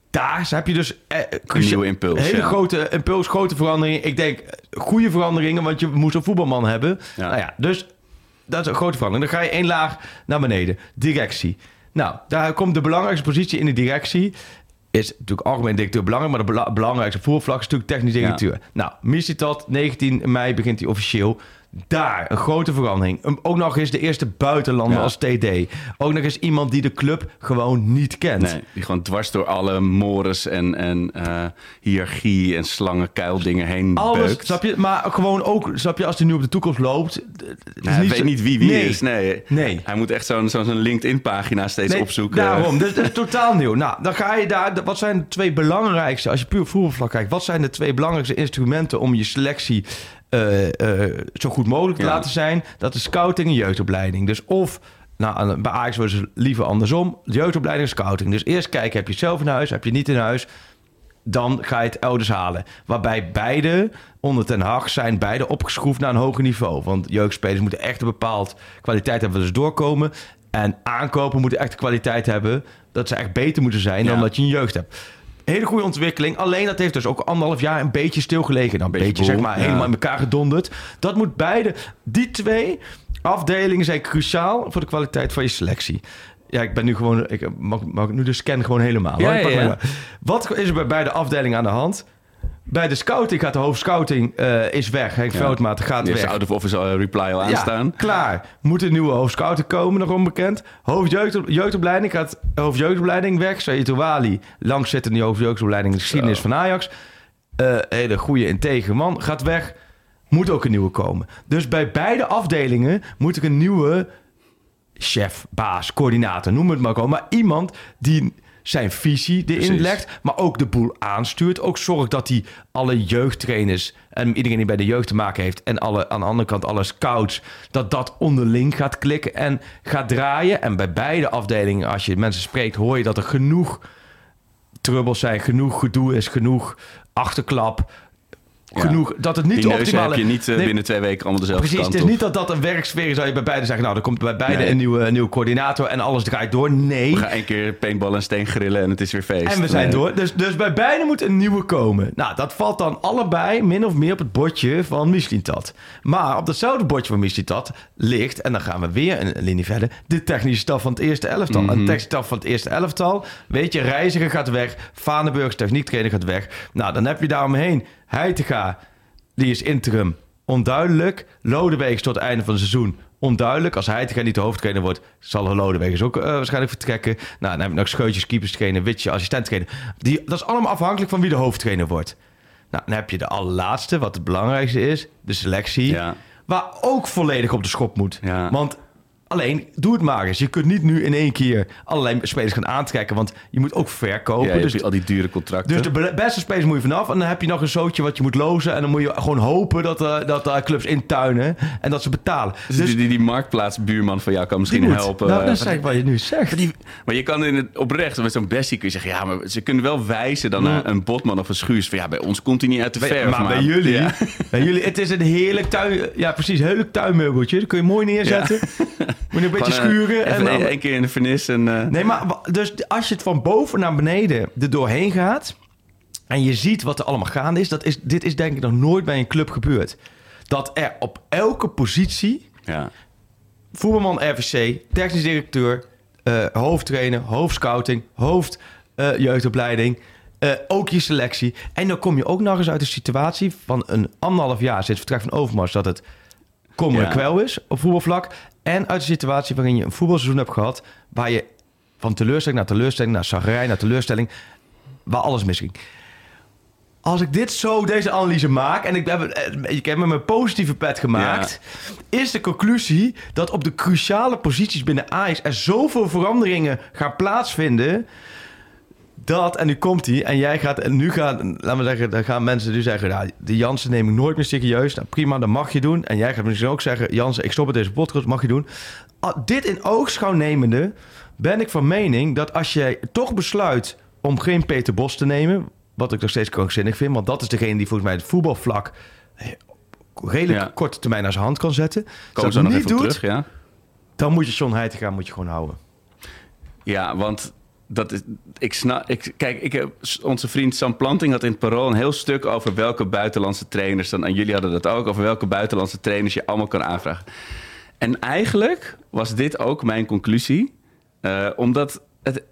Speaker 6: Daar heb je dus eh, crucia-
Speaker 5: nieuwe impuls,
Speaker 6: Hele
Speaker 5: ja.
Speaker 6: grote impuls, grote veranderingen. Ik denk eh, goede veranderingen, want je moest een voetbalman hebben.
Speaker 5: Ja.
Speaker 6: Nou ja, dus dat is een grote verandering. Dan ga je één laag naar beneden. Directie. Nou, daar komt de belangrijkste positie in de directie. Is natuurlijk algemeen directeur belangrijk, maar de bela- belangrijkste voervlak is natuurlijk technisch directeur. Nou, Misitat, 19 mei begint hij officieel. Daar, een grote verandering. Een- Ook nog eens de eerste buitenlander
Speaker 5: Ja.
Speaker 6: als TD. Ook nog eens iemand die de club gewoon niet kent.
Speaker 5: Nee, die gewoon dwars door alle mores en, en eh, hiërarchie en slangenkuildingen heen
Speaker 6: Alles,
Speaker 5: beukt.
Speaker 6: snap je? Maar gewoon ook, snap je, als hij nu op de toekomst loopt.
Speaker 5: hij weet
Speaker 6: zo-
Speaker 5: niet wie wie
Speaker 6: Nee.
Speaker 5: is. Nee.
Speaker 6: Nee.
Speaker 5: Hij moet echt zo'n zo'n LinkedIn-pagina steeds
Speaker 6: Nee,
Speaker 5: opzoeken.
Speaker 6: Daarom, dat, dat is totaal nieuw. Nou, dan ga je daar. Wat zijn de twee belangrijkste, als je puur voetbalvlak kijkt, wat zijn de twee belangrijkste instrumenten om je selectie eh, eh, zo goed mogelijk te
Speaker 5: Ja.
Speaker 6: laten zijn? Dat is scouting en jeugdopleiding. Dus of. Nou, bij Ajax worden ze liever andersom. Jeugdopleiding en scouting. Dus eerst kijken, heb je het zelf in huis, heb je het niet in huis. Dan ga je het elders halen. Waarbij beide onder Ten Hag zijn beide opgeschroefd naar een hoger niveau. Want jeugdspelers moeten echt een bepaald kwaliteit hebben, dus doorkomen. En aankopen moeten echt de kwaliteit hebben dat ze echt beter moeten zijn dan dat je een jeugd hebt. Hele goede ontwikkeling. Alleen dat heeft dus ook anderhalf jaar een beetje stilgelegen. Nou, een beetje, zeg maar
Speaker 5: ja.
Speaker 6: helemaal in elkaar gedonderd. Dat moet beide, die twee afdelingen zijn cruciaal voor de kwaliteit van je selectie. Ja, ik ben nu gewoon, ik mag, mag nu de scan gewoon helemaal.
Speaker 5: Ja, ja,
Speaker 6: Wat is er bij beide afdelingen aan de hand? Bij de scouting gaat de hoofdscouting eh, is weg. Henk
Speaker 5: Ja.
Speaker 6: Veldmaat gaat weg.
Speaker 5: zijn out of office eh, reply al
Speaker 6: Ja,
Speaker 5: aanstaan.
Speaker 6: klaar. Moet een nieuwe hoofdscouting komen, nog onbekend. Hoofdjeugd, jeugdopleiding gaat hoofdjeugdopleiding weg. Saïd Wali, lang zit in die hoofdjeugdopleiding, de geschiedenis van Ajax. Eh, hele goede integer man, gaat weg. Moet ook een nieuwe komen. Dus bij beide afdelingen moet er een nieuwe chef, baas, coördinator, noem het maar gewoon. Maar iemand die zijn visie erin legt, maar ook de boel aanstuurt. Ook zorgt dat hij alle jeugdtrainers en iedereen die bij de jeugd te maken heeft... en alle, aan de andere kant alle scouts, dat dat onderling gaat klikken en gaat draaien. En bij beide afdelingen, als je mensen spreekt, hoor je dat er genoeg trubbels zijn, genoeg gedoe is, genoeg achterklap. Genoeg, dat het niet de optimale...
Speaker 5: heb je niet eh,
Speaker 6: Nee,
Speaker 5: binnen twee weken allemaal dezelfde
Speaker 6: Precies,
Speaker 5: kant
Speaker 6: het is
Speaker 5: op.
Speaker 6: niet dat dat een werksfeer is. Zou je bij beide zeggen, nou, er komt bij beide
Speaker 5: Nee.
Speaker 6: een, nieuwe, een nieuwe coördinator en alles draait door. Nee.
Speaker 5: We gaan één keer paintball en steen grillen en het is weer feest.
Speaker 6: En we zijn
Speaker 5: Nee.
Speaker 6: door. Dus, dus bij beide moet een nieuwe komen. Nou, dat valt dan allebei min of meer op het bordje van Mislintat. Maar op datzelfde bordje van Mislintat ligt, en dan gaan we weer een, een linie verder, de technische staf van het eerste elftal.
Speaker 5: Mhm.
Speaker 6: En de technische staf van het eerste elftal, weet je, Reiziger gaat weg, Vaneburgs techniektrainer gaat weg. Nou, dan heb je daaromheen Heitinga, die is interim, onduidelijk. Lodewegens tot het einde van het seizoen, onduidelijk. Als Heitinga niet de hoofdtrainer wordt, zal Lodewegens ook eh, waarschijnlijk vertrekken. Nou, dan heb je nog Scheutjes, keeperstrainer, Witje, assistenttrainer. Die, dat is allemaal afhankelijk van wie de hoofdtrainer wordt. Nou, dan heb je de allerlaatste, wat het belangrijkste is, de selectie.
Speaker 5: Ja.
Speaker 6: Waar ook volledig op de schop moet.
Speaker 5: Ja.
Speaker 6: Want alleen, doe het maar eens. Je kunt niet nu in één keer allerlei spelers gaan aantrekken. Want je moet ook verkopen.
Speaker 5: Ja,
Speaker 6: dus
Speaker 5: al die dure contracten.
Speaker 6: dus de be- beste spelers moet je vanaf. En dan heb je nog een zootje wat je moet lozen. En dan moet je gewoon hopen dat, eh, dat eh, clubs intuinen. En dat ze betalen.
Speaker 5: Dus die, die, die marktplaatsbuurman van jou kan misschien helpen.
Speaker 6: Nou,
Speaker 5: eh,
Speaker 6: dat is eigenlijk wat je nu zegt.
Speaker 5: Die- maar je kan in het oprecht, met zo'n bestie kun je zeggen... ja, maar ze kunnen wel wijzen dan naar een botman of een schuurs. Van ja, bij ons komt hij niet uit de verf.
Speaker 6: maar bij jullie,
Speaker 5: Ja.
Speaker 6: bij jullie, het is een heerlijk tuin, ja precies, heerlijk tuinmeubeltje. Dat kun je mooi neerzetten. Moet je een beetje
Speaker 5: Gewoon, eh,
Speaker 6: schuren. En dan,
Speaker 5: één keer in de vernis en... eh,
Speaker 6: nee, maar dus als je het van boven naar beneden er doorheen gaat en je ziet wat er allemaal gaande is, dat is, dit is denk ik nog nooit bij een club gebeurd. Dat er op elke positie
Speaker 5: ja.
Speaker 6: voetbalman RVC, technisch directeur, eh, hoofdtrainer, hoofdscouting, hoofd jeugdopleiding, ook je selectie. En dan kom je ook nog eens uit een situatie van een anderhalf jaar het vertrek van Overmars dat het en
Speaker 5: Ja.
Speaker 6: kwel is op voetbalvlak. En uit een situatie waarin je een voetbalseizoen hebt gehad waar je van teleurstelling naar teleurstelling, naar zagerij, naar teleurstelling, waar alles misging. Als ik dit zo, deze analyse maak, en ik heb, eh, ik heb me mijn positieve pet gemaakt, is de conclusie dat op de cruciale posities binnen Ajax er zoveel veranderingen gaan plaatsvinden. Dat, en nu komt hij, en jij gaat, en nu gaan, laten we zeggen, dan gaan mensen nu zeggen, nou, de Jansen neem ik nooit meer serieus. Nou, prima, dat mag je doen. En jij gaat misschien ook zeggen, Jansen, ik stop met deze podcast, mag je doen. Ah, dit in oogschouw nemende, ben ik van mening dat als jij toch besluit om geen Peter Bos te nemen, wat ik nog steeds krankzinnig vind, want dat is degene die volgens mij het voetbalvlak eh, redelijk
Speaker 5: Ja.
Speaker 6: korte termijn naar zijn hand kan zetten. Als dat
Speaker 5: we zo nog
Speaker 6: niet
Speaker 5: even
Speaker 6: doet,
Speaker 5: terug, ja?
Speaker 6: dan moet je John Heitinga moet je gewoon houden.
Speaker 5: Ja, want dat is, ik snap, ik, kijk, ik heb, onze vriend Sam Planting had in het Parool een heel stuk over welke buitenlandse trainers dan, en jullie hadden dat ook, over welke buitenlandse trainers je allemaal kan aanvragen. En eigenlijk was dit ook mijn conclusie, eh, omdat het,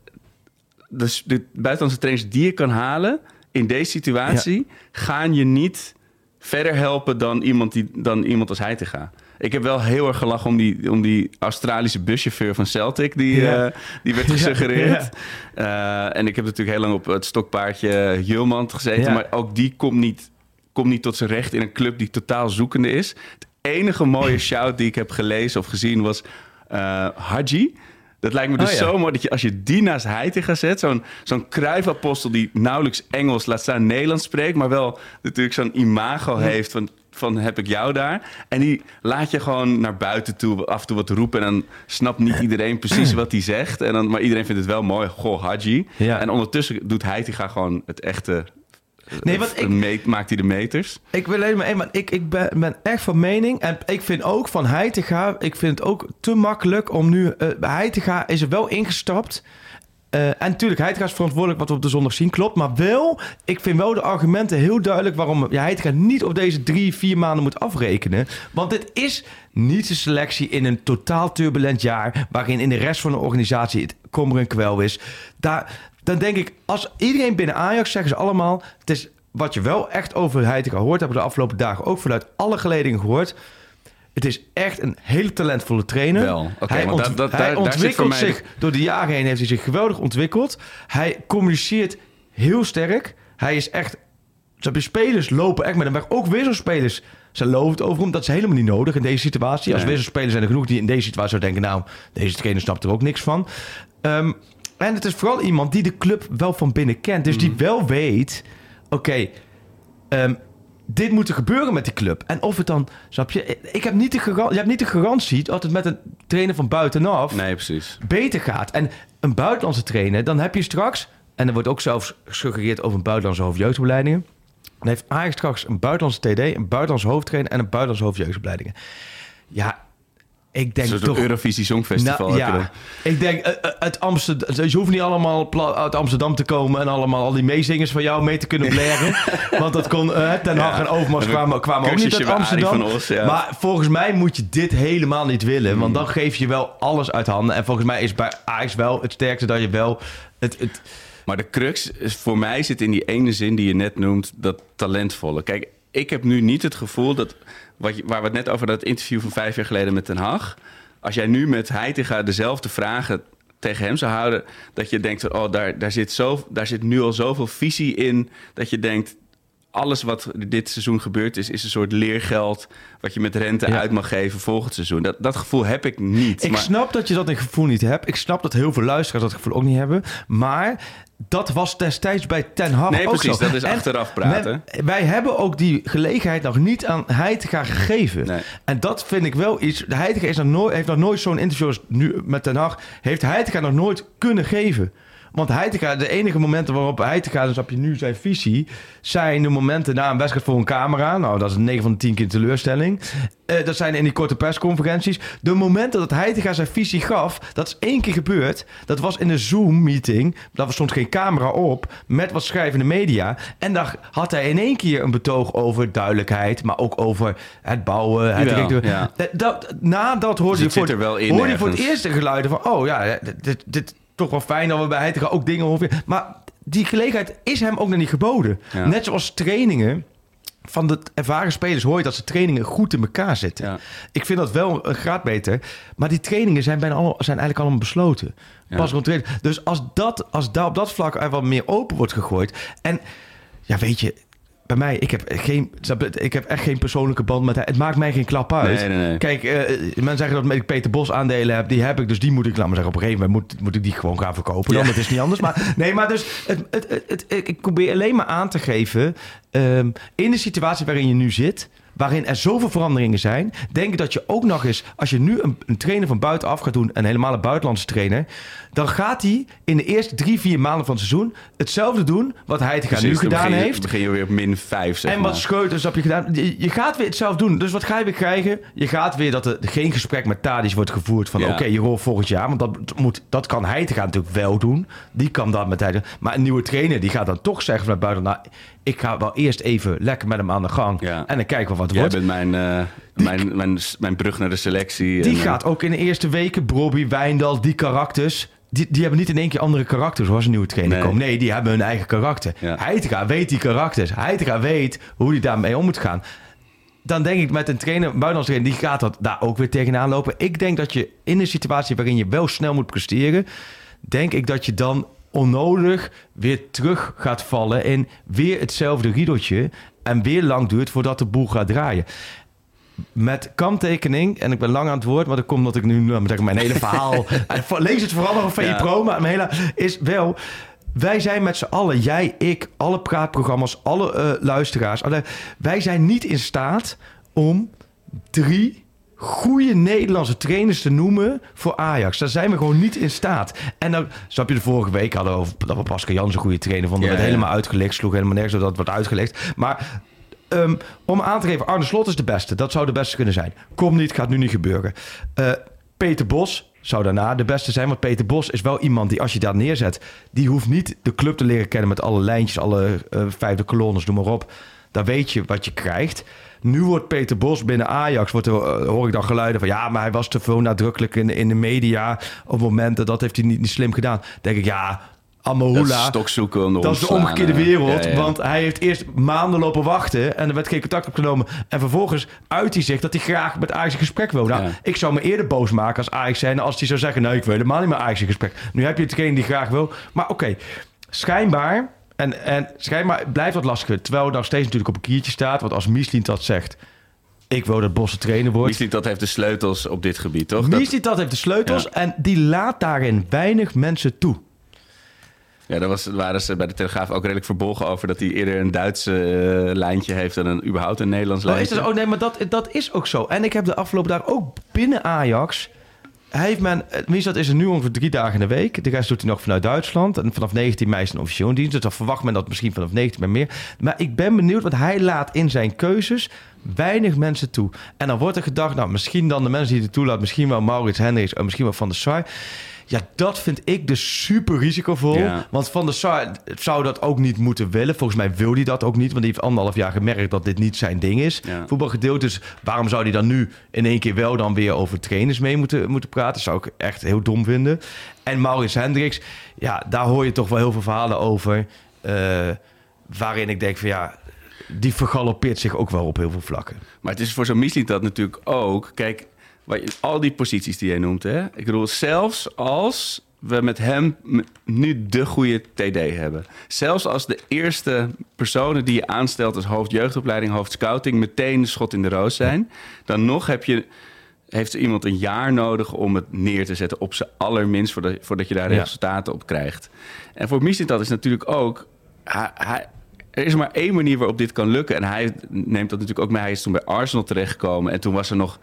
Speaker 5: dus de buitenlandse trainers die je kan halen in deze situatie, gaan je niet verder helpen dan iemand, die, dan iemand als hij te gaan. Ik heb wel heel erg gelachen om die, om die Australische buschauffeur van Celtic. Die, eh, die werd gesuggereerd. Eh, en ik heb natuurlijk heel lang op het stokpaardje Julmand gezeten. Maar ook die komt niet, komt niet tot zijn recht in een club die totaal zoekende is. Het enige mooie shout die ik heb gelezen of gezien was eh Haji. Dat lijkt me dus
Speaker 6: Oh, ja.
Speaker 5: zo mooi dat je als je die naast Heitinga zet... zo'n zo'n kruifapostel die nauwelijks Engels, laat staan Nederlands spreekt... maar wel natuurlijk zo'n imago heeft van, van heb ik jou daar. En die laat je gewoon naar buiten toe af en toe wat roepen... en dan snapt niet iedereen precies wat hij zegt. En dan, maar iedereen vindt het wel mooi, goh, Haji.
Speaker 6: Ja.
Speaker 5: En ondertussen doet Heitinga gewoon het echte...
Speaker 6: Nee, want
Speaker 5: eh,
Speaker 6: ik-
Speaker 5: meet- maakt hij de meters.
Speaker 6: Ik wil alleen maar één, maar ik, ik ben, ben echt van mening. En ik vind ook van Heitinga, ik vind het ook te makkelijk om nu... eh Heitinga is er wel ingestapt. Eh, en natuurlijk, Heitinga is verantwoordelijk wat we op de zondag zien, klopt. Maar wel, ik vind wel de argumenten heel duidelijk... waarom Heitinga niet op deze drie, vier maanden moet afrekenen. Want dit is niet de selectie in een totaal turbulent jaar... waarin in de rest van de organisatie het kommer en kwel is. Daar, dan denk ik, als iedereen binnen Ajax zeggen ze allemaal... het is wat je wel echt over Heitinga hoort... hebben we de afgelopen dagen ook vanuit alle geledingen gehoord... Het is echt een hele talentvolle trainer.
Speaker 5: Wel,
Speaker 6: hij ont-
Speaker 5: dat- dat-
Speaker 6: hij
Speaker 5: daar-
Speaker 6: ontwikkelt
Speaker 5: mij
Speaker 6: zich door de jaren heen heeft hij zich geweldig ontwikkeld. Hij communiceert heel sterk. Hij is echt. De spelers lopen echt met hem weg. Ook wisselspelers. Ze loven het over hem. Dat is helemaal niet nodig in deze situatie. Als
Speaker 5: Nee.
Speaker 6: wisselspelers zijn er genoeg die in deze situatie zouden denken: Nou, deze trainer snapt er ook niks van. Ehm, en het is vooral iemand die de club wel van binnen kent. Dus
Speaker 5: Mm.
Speaker 6: die wel weet: Oké, ehm, dit moet er gebeuren met die club. En of het dan, snap je, ik heb niet de, garan- je hebt niet de garantie dat het met een trainer van buitenaf
Speaker 5: Nee, precies.
Speaker 6: beter gaat. En een buitenlandse trainer, dan heb je straks En er wordt ook zelfs gesuggereerd over een buitenlandse hoofdjeugdopleidingen. Dan heeft Ajax straks een buitenlandse TD, een buitenlandse hoofdtrainer en een buitenlandse hoofdjeugdopleidingen. Ja, ik denk toch...
Speaker 5: Eurovisie Songfestival.
Speaker 6: Nou, ja, ik denk, eh, eh, uit Amsterdam, je hoeft niet allemaal uit Amsterdam te komen en allemaal al die meezingers van jou mee te kunnen blaren. want dat kon, eh, Ten Hag
Speaker 5: Ja.
Speaker 6: en Overmars kwamen, kwamen ook niet uit Amsterdam.
Speaker 5: ja.
Speaker 6: Maar volgens mij moet je dit helemaal niet willen, want dan geef je wel alles uit handen. En volgens mij is bij Ajax wel het sterkste dat je wel het, het,
Speaker 5: Maar de crux is, voor mij zit in die ene zin die je net noemt, dat talentvolle. Kijk, ik heb nu niet het gevoel dat, waar we het net over dat interview van vijf jaar geleden met Den Haag. Als jij nu met Heitinga dezelfde vragen tegen hem zou houden, dat je denkt, oh, daar, daar, zit zo, daar zit nu al zoveel visie in, dat je denkt, alles wat dit seizoen gebeurd is, is een soort leergeld wat je met rente
Speaker 6: Ja.
Speaker 5: uit mag geven volgend seizoen. Dat, dat gevoel heb ik niet.
Speaker 6: Ik
Speaker 5: maar-
Speaker 6: snap dat je dat gevoel niet hebt. Ik snap dat heel veel luisteraars dat gevoel ook niet hebben. Maar dat was destijds bij Ten Hag
Speaker 5: Nee,
Speaker 6: ook
Speaker 5: precies,
Speaker 6: zo.
Speaker 5: dat is
Speaker 6: En
Speaker 5: achteraf praten.
Speaker 6: men- wij hebben ook die gelegenheid nog niet aan Heitinga gegeven.
Speaker 5: Nee.
Speaker 6: En dat vind ik wel iets... Heitinga is nog nooit, heeft nog nooit zo'n interview als nu met Ten Hag... heeft Heitinga nog nooit kunnen geven. Want Heitinga, de enige momenten waarop Heitinga, dus heb je nu zijn visie... zijn de momenten na een wedstrijd voor een camera. Nou, dat is 9 van de 10 keer teleurstelling. Eh, dat zijn in die korte persconferenties. De momenten dat Heitinga zijn visie gaf, dat is één keer gebeurd. Dat was in een Zoom-meeting. Daar stond geen camera op, met wat schrijvende media. En daar had hij in één keer een betoog over duidelijkheid... maar ook over het bouwen, het
Speaker 5: Jawel, ja.
Speaker 6: Eh, Dat, nadat hoorde
Speaker 5: Dus
Speaker 6: je voor,
Speaker 5: zit er wel in
Speaker 6: hoorde je voor het
Speaker 5: ergens.
Speaker 6: eerst de geluiden van... oh ja, dit, dit toch wel fijn dat we bij Heitinga ook dingen horen. Maar die gelegenheid is hem ook nog niet geboden.
Speaker 5: Ja.
Speaker 6: Net zoals trainingen van de ervaren spelers hoor je dat ze trainingen goed in elkaar zitten.
Speaker 5: Ja.
Speaker 6: Ik vind dat wel een graad beter. Maar die trainingen zijn, bijna al, zijn eigenlijk allemaal besloten.
Speaker 5: Ja.
Speaker 6: Pas rond. Dus als, dat, als daar op dat vlak er wat meer open wordt gegooid. En ja, weet je, bij mij, ik heb, geen, ik heb echt geen persoonlijke band met hij. Het maakt mij geen klap uit.
Speaker 5: Nee, nee, nee.
Speaker 6: Kijk, eh men zeggen dat ik Peter Bos aandelen heb. Die heb ik, dus die moet ik, laat maar zeggen, op een gegeven moment moet, moet ik die gewoon gaan verkopen. Dan,
Speaker 5: Ja.
Speaker 6: dat is niet anders. Maar nee, maar dus, het, het, het, het- ik probeer alleen maar aan te geven, ehm, in de situatie waarin je nu zit, waarin er zoveel veranderingen zijn, denk ik dat je ook nog eens, als je nu een, een trainer van buitenaf gaat doen, een helemaal een buitenlandse trainer, dan gaat hij in de eerste drie, vier maanden van het seizoen hetzelfde doen wat hij
Speaker 5: Precies,
Speaker 6: nu
Speaker 5: dan
Speaker 6: gedaan
Speaker 5: begin
Speaker 6: heeft.
Speaker 5: begin je weer op min 5, zeg
Speaker 6: En wat
Speaker 5: maar.
Speaker 6: scheuters heb je gedaan. Je, je gaat weer hetzelfde doen. Dus wat ga je weer krijgen? Je gaat weer dat er geen gesprek met Tadic wordt gevoerd van...
Speaker 5: Ja.
Speaker 6: oké, je rol volgend jaar. Want dat, moet, dat kan hij te gaan natuurlijk wel doen. Die kan dat met hij. Maar een nieuwe trainer die gaat dan toch zeggen vanuit buiten... nou, ik ga wel eerst even lekker met hem aan de gang.
Speaker 5: Ja.
Speaker 6: En dan kijken we wat het
Speaker 5: Jij
Speaker 6: wordt.
Speaker 5: bent mijn, eh, mijn, mijn, mijn brug naar de selectie.
Speaker 6: Die
Speaker 5: En, eh,
Speaker 6: gaat ook in de eerste weken, Bobby, Wijndal, die karakters... Die, die hebben niet in één keer andere karakters als een nieuwe trainer
Speaker 5: Nee.
Speaker 6: komt. Nee, die hebben hun eigen karakter.
Speaker 5: Ja.
Speaker 6: Heitinga weet die karakters. Heitinga weet hoe hij daarmee om moet gaan. Dan denk ik met een trainer, een buitenlandse trainer, die gaat dat daar ook weer tegenaan lopen. Ik denk dat je in een situatie waarin je wel snel moet presteren, denk ik dat je dan onnodig weer terug gaat vallen in weer hetzelfde riedeltje en weer lang duurt voordat de boel gaat draaien met kanttekening, en ik ben lang aan het woord, maar dat komt omdat ik nu maar zeggen, mijn hele verhaal. Lees het vooral nog op VI
Speaker 5: Ja.
Speaker 6: Pro, maar mijn hele is wel. Wij zijn met z'n allen, jij, ik, alle praatprogramma's, alle eh, luisteraars, alle, wij zijn niet in staat om drie goede Nederlandse trainers te noemen voor Ajax. Daar zijn we gewoon niet in staat. En dan, snap je, de vorige week hadden we over dat we Pascal Jans een goede trainer vonden.
Speaker 5: Ja,
Speaker 6: werd
Speaker 5: ja.
Speaker 6: helemaal uitgelegd, sloeg helemaal nergens op dat het wordt uitgelegd. Maar Ehm, om aan te geven, Arne Slot is de beste. Dat zou de beste kunnen zijn. Kom niet, gaat nu niet gebeuren. Eh, Peter Bos zou daarna de beste zijn. Want Peter Bos is wel iemand die, als je daar neerzet... die hoeft niet de club te leren kennen met alle lijntjes... alle eh, vijfde kolonnes, noem maar op. Dan weet je wat je krijgt. Nu wordt Peter Bos binnen Ajax... Wordt er, eh, hoor ik dan geluiden van... ja, maar hij was te veel nadrukkelijk in, in de media... op momenten, dat heeft hij niet, niet slim gedaan. Dan denk ik, ja...
Speaker 5: Dat
Speaker 6: Amahula,
Speaker 5: is om de
Speaker 6: dat is de omgekeerde wereld.
Speaker 5: Ja, ja.
Speaker 6: Want hij heeft eerst maanden lopen wachten. En er werd geen contact opgenomen. En vervolgens uit hij zich dat hij graag met Ajax in gesprek wil. Nou,
Speaker 5: Ja.
Speaker 6: ik zou me eerder boos maken als Ajax zijn. Als hij zou zeggen, nee, ik wil helemaal niet met Ajax in gesprek. Nu heb je hetgeen die graag wil. Maar oké, schijnbaar... En, en schijnbaar blijft dat lastig. Terwijl het nog steeds natuurlijk op een kiertje staat. Want als Mieslint dat zegt... Ik wil dat Bosse trainer wordt.
Speaker 5: Misliet, dat heeft de sleutels op dit gebied, toch?
Speaker 6: Mieslint dat heeft de sleutels.
Speaker 5: Ja.
Speaker 6: En die laat daarin weinig mensen toe.
Speaker 5: ja, daar was, waren ze bij de Telegraaf ook redelijk verbolgen over... dat hij eerder een Duitse eh, lijntje heeft dan een, überhaupt een Nederlands
Speaker 6: Oh, is
Speaker 5: lijntje.
Speaker 6: dat, oh nee, maar dat, dat is ook zo. En ik heb de afgelopen dagen ook binnen Ajax hij heeft men, Misat is er nu ongeveer drie dagen in de week. De rest doet hij nog vanuit Duitsland. En vanaf 19 mei is een officieel dienst. Dus dan verwacht men dat misschien vanaf 19 mei meer. Maar ik ben benieuwd, want hij laat in zijn keuzes weinig mensen toe. En dan wordt er gedacht, nou, misschien dan de mensen die hij toelaat... misschien wel Maurits Hendricks en misschien wel Van der Sar... Ja, dat vind ik dus super risicovol.
Speaker 5: Ja.
Speaker 6: Want Van der Sar zou dat ook niet moeten willen. Volgens mij wil hij dat ook niet. Want die heeft anderhalf jaar gemerkt dat dit niet zijn ding is.
Speaker 5: Ja.
Speaker 6: Voetbalgedeelte. Dus waarom zou hij dan nu in één keer wel dan weer over trainers mee moeten, moeten praten? zou ik echt heel dom vinden. En Maurits Hendricks, ja, daar hoor je toch wel heel veel verhalen over. eh, waarin ik denk van ja, die vergalopeert zich ook wel op heel veel vlakken.
Speaker 5: Maar het is voor zo'n Misling dat natuurlijk ook... Kijk, al die posities die jij noemt, hè? Ik bedoel, zelfs als we met hem nu de goede TD hebben. Zelfs als de eerste personen die je aanstelt als hoofd jeugdopleiding, hoofd scouting... meteen schot in de roos zijn... dan nog heb je, heeft iemand een jaar nodig om het neer te zetten... op zijn allerminst, voordat, voordat je daar
Speaker 6: Ja.
Speaker 5: resultaten op krijgt. En voor dat is natuurlijk ook... Hij, hij, er is maar één manier waarop dit kan lukken. En hij neemt dat natuurlijk ook mee. Hij is toen bij Arsenal terechtgekomen. En toen was er nog...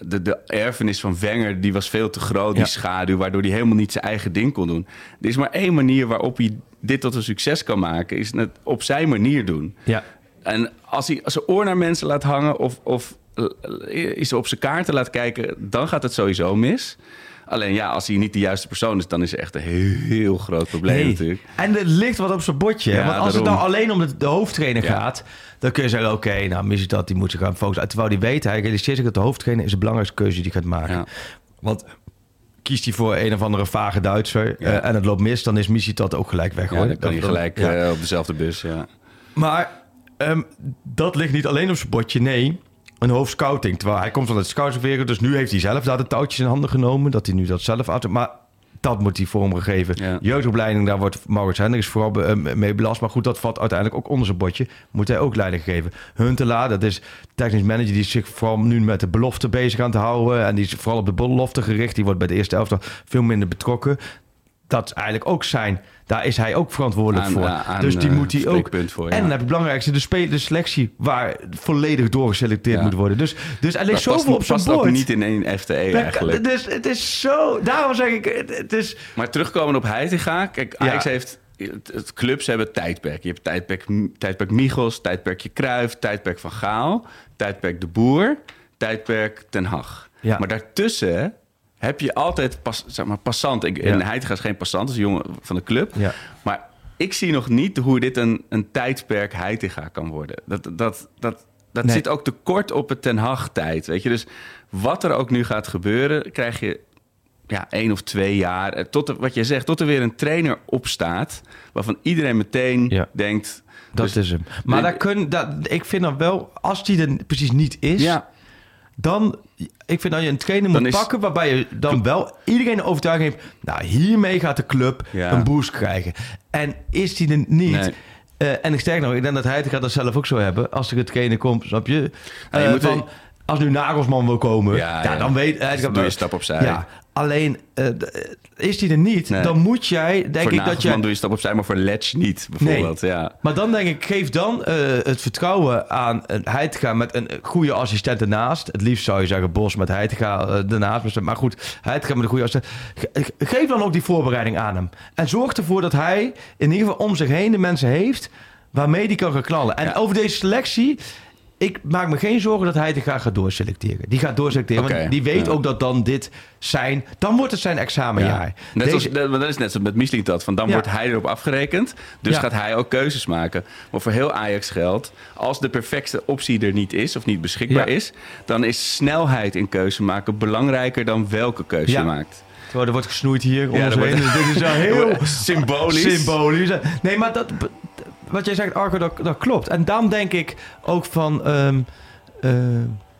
Speaker 5: De, de erfenis van Wenger, die was veel te groot, die
Speaker 6: Ja.
Speaker 5: schaduw... waardoor hij helemaal niet zijn eigen ding kon doen. Er is maar één manier waarop hij dit tot een succes kan maken... is het op zijn manier doen.
Speaker 6: Ja,
Speaker 5: En als hij zijn oor naar mensen laat hangen... of, of eh, is op zijn kaarten laat kijken... dan gaat het sowieso mis. Alleen ja, als hij niet de juiste persoon is... dan is er echt een heel, heel groot probleem
Speaker 6: Nee.
Speaker 5: natuurlijk.
Speaker 6: En er ligt wat op zijn bordje.
Speaker 5: Ja,
Speaker 6: Want als het
Speaker 5: daarom.
Speaker 6: nou alleen om de, de hoofdtrainer
Speaker 5: Ja.
Speaker 6: gaat... dan kun je zeggen, oké, nou mis dat, die moet zich gaan focussen. Terwijl die weet, hij realiseert zich dat de hoofdtrainer... is de belangrijkste keuze die hij gaat maken.
Speaker 5: Ja.
Speaker 6: Want kiest hij voor een of andere vage Duitser...
Speaker 5: Ja.
Speaker 6: eh, en het loopt mis, dan is Missie dat ook gelijk weg.
Speaker 5: Ja,
Speaker 6: hoor.
Speaker 5: dan kan hij gelijk
Speaker 6: ja.
Speaker 5: eh, op dezelfde bus, ja.
Speaker 6: Maar ehm, dat ligt niet alleen op zijn bordje, nee. Een hoofdscouting. Terwijl hij komt van het scoutswereld, dus nu heeft hij zelf daar de touwtjes in handen genomen. Dat hij nu dat zelf uit. Maar dat moet hij vormgegeven.
Speaker 5: Ja.
Speaker 6: Jeugdopleiding, daar wordt Maurits Hendricks vooral be- eh, mee belast. Maar goed, dat valt uiteindelijk ook onder zijn bordje. Moet hij ook leiding geven. Huntelaar, dat is technisch manager die zich vooral nu met de belofte bezig aan te houden. En die is vooral op de belofte gericht. Die wordt bij de eerste elftal veel minder betrokken. Dat is eigenlijk ook zijn. Daar is hij ook verantwoordelijk
Speaker 5: Aan-
Speaker 6: voor.
Speaker 5: aan-
Speaker 6: dus die
Speaker 5: eh,
Speaker 6: moet hij ook.
Speaker 5: voor, ja.
Speaker 6: En het belangrijkste, de, selectie waar volledig doorgeselecteerd
Speaker 5: Ja.
Speaker 6: moet worden. Dus, dus er ligt zoveel op zijn bord.
Speaker 5: niet in één FTE eigenlijk.
Speaker 6: Dus het is zo. Daarom zeg ik, het, is.
Speaker 5: Maar terugkomen op Heitinga. Kijk, Ajax
Speaker 6: Ja.
Speaker 5: heeft... Clubs hebben tijdperk. Je hebt tijdperk, tijdperk Michels, tijdperkje Kruif, tijdperk Van Gaal, tijdperk De Boer, tijdperk Ten Hag.
Speaker 6: Ja.
Speaker 5: Maar daartussen heb je altijd pas, zeg maar, passant. Ik, En. Heitinga is geen passant, is een jongen van de club.
Speaker 6: Ja.
Speaker 5: Maar ik zie nog niet hoe dit een, een tijdperk Heitinga kan worden. Dat, dat, dat, dat
Speaker 6: Nee.
Speaker 5: zit ook te kort op het Ten Hag tijd. Weet je? Dus wat er ook nu gaat gebeuren, krijg je ja, één of twee jaar. eh, Tot er, wat je zegt, tot er weer een trainer opstaat. Waarvan iedereen meteen
Speaker 6: Ja.
Speaker 5: denkt.
Speaker 6: Dat
Speaker 5: dus-
Speaker 6: is hem. Maar daar kun, dat, ik vind dan wel, als die er precies niet is,
Speaker 5: Ja,
Speaker 6: dan. Ik vind dat je een trainer moet
Speaker 5: is-
Speaker 6: pakken waarbij je dan wel iedereen de overtuiging heeft. Nou, hiermee gaat de club
Speaker 5: Ja.
Speaker 6: een boost krijgen. En is die er niet.
Speaker 5: Nee.
Speaker 6: eh, en ik sterk nog, ik denk dat hij het gaat dat zelf ook zo hebben. Als er een trainer komt, snap je?
Speaker 5: Ja, je
Speaker 6: Eh,
Speaker 5: moet-
Speaker 6: van, als nu Nagelsman wil komen,
Speaker 5: Ja,
Speaker 6: ja,
Speaker 5: ja.
Speaker 6: dan weet hij.
Speaker 5: Dan doe je stap opzij.
Speaker 6: Ja, alleen eh, d- is die er niet,
Speaker 5: Nee.
Speaker 6: dan moet jij, denk
Speaker 5: voor
Speaker 6: ik dat jij.
Speaker 5: doe je stap opzij, maar voor Letch niet, bijvoorbeeld. Ja.
Speaker 6: Maar dan denk ik, geef dan eh, het vertrouwen aan Heitinga met een goede assistent ernaast. Het liefst zou je zeggen Bos met Heitinga eh, ernaast. Maar goed, Heitinga met een goede assistent. Ge- geef dan ook die voorbereiding aan hem. En zorg ervoor dat hij in ieder geval om zich heen de mensen heeft waarmee die kan gaan knallen. En
Speaker 5: Ja.
Speaker 6: over deze selectie... Ik maak me geen zorgen dat hij gaat gaan doorselecteren. Die gaat doorselecteren, want die weet
Speaker 5: ja.
Speaker 6: ook dat dan dit zijn... Dan wordt het zijn examenjaar.
Speaker 5: Net
Speaker 6: Deze-
Speaker 5: als, dat, dat is net zo met Misling dat. Van dan
Speaker 6: Ja.
Speaker 5: wordt hij erop afgerekend. Dus gaat hij ook keuzes maken. Maar voor heel Ajax geldt... als de perfecte optie er niet is... of niet beschikbaar is... dan is snelheid in keuze maken belangrijker dan welke keuze je maakt.
Speaker 6: Terwijl er wordt gesnoeid hier
Speaker 5: Ja,
Speaker 6: heen.
Speaker 5: wordt-
Speaker 6: Dus dit is wel heel
Speaker 5: Symbolisch.
Speaker 6: symbolisch. Nee, maar dat, wat jij zegt, Arco, dat, klopt. En dan denk ik ook van... ehm, eh,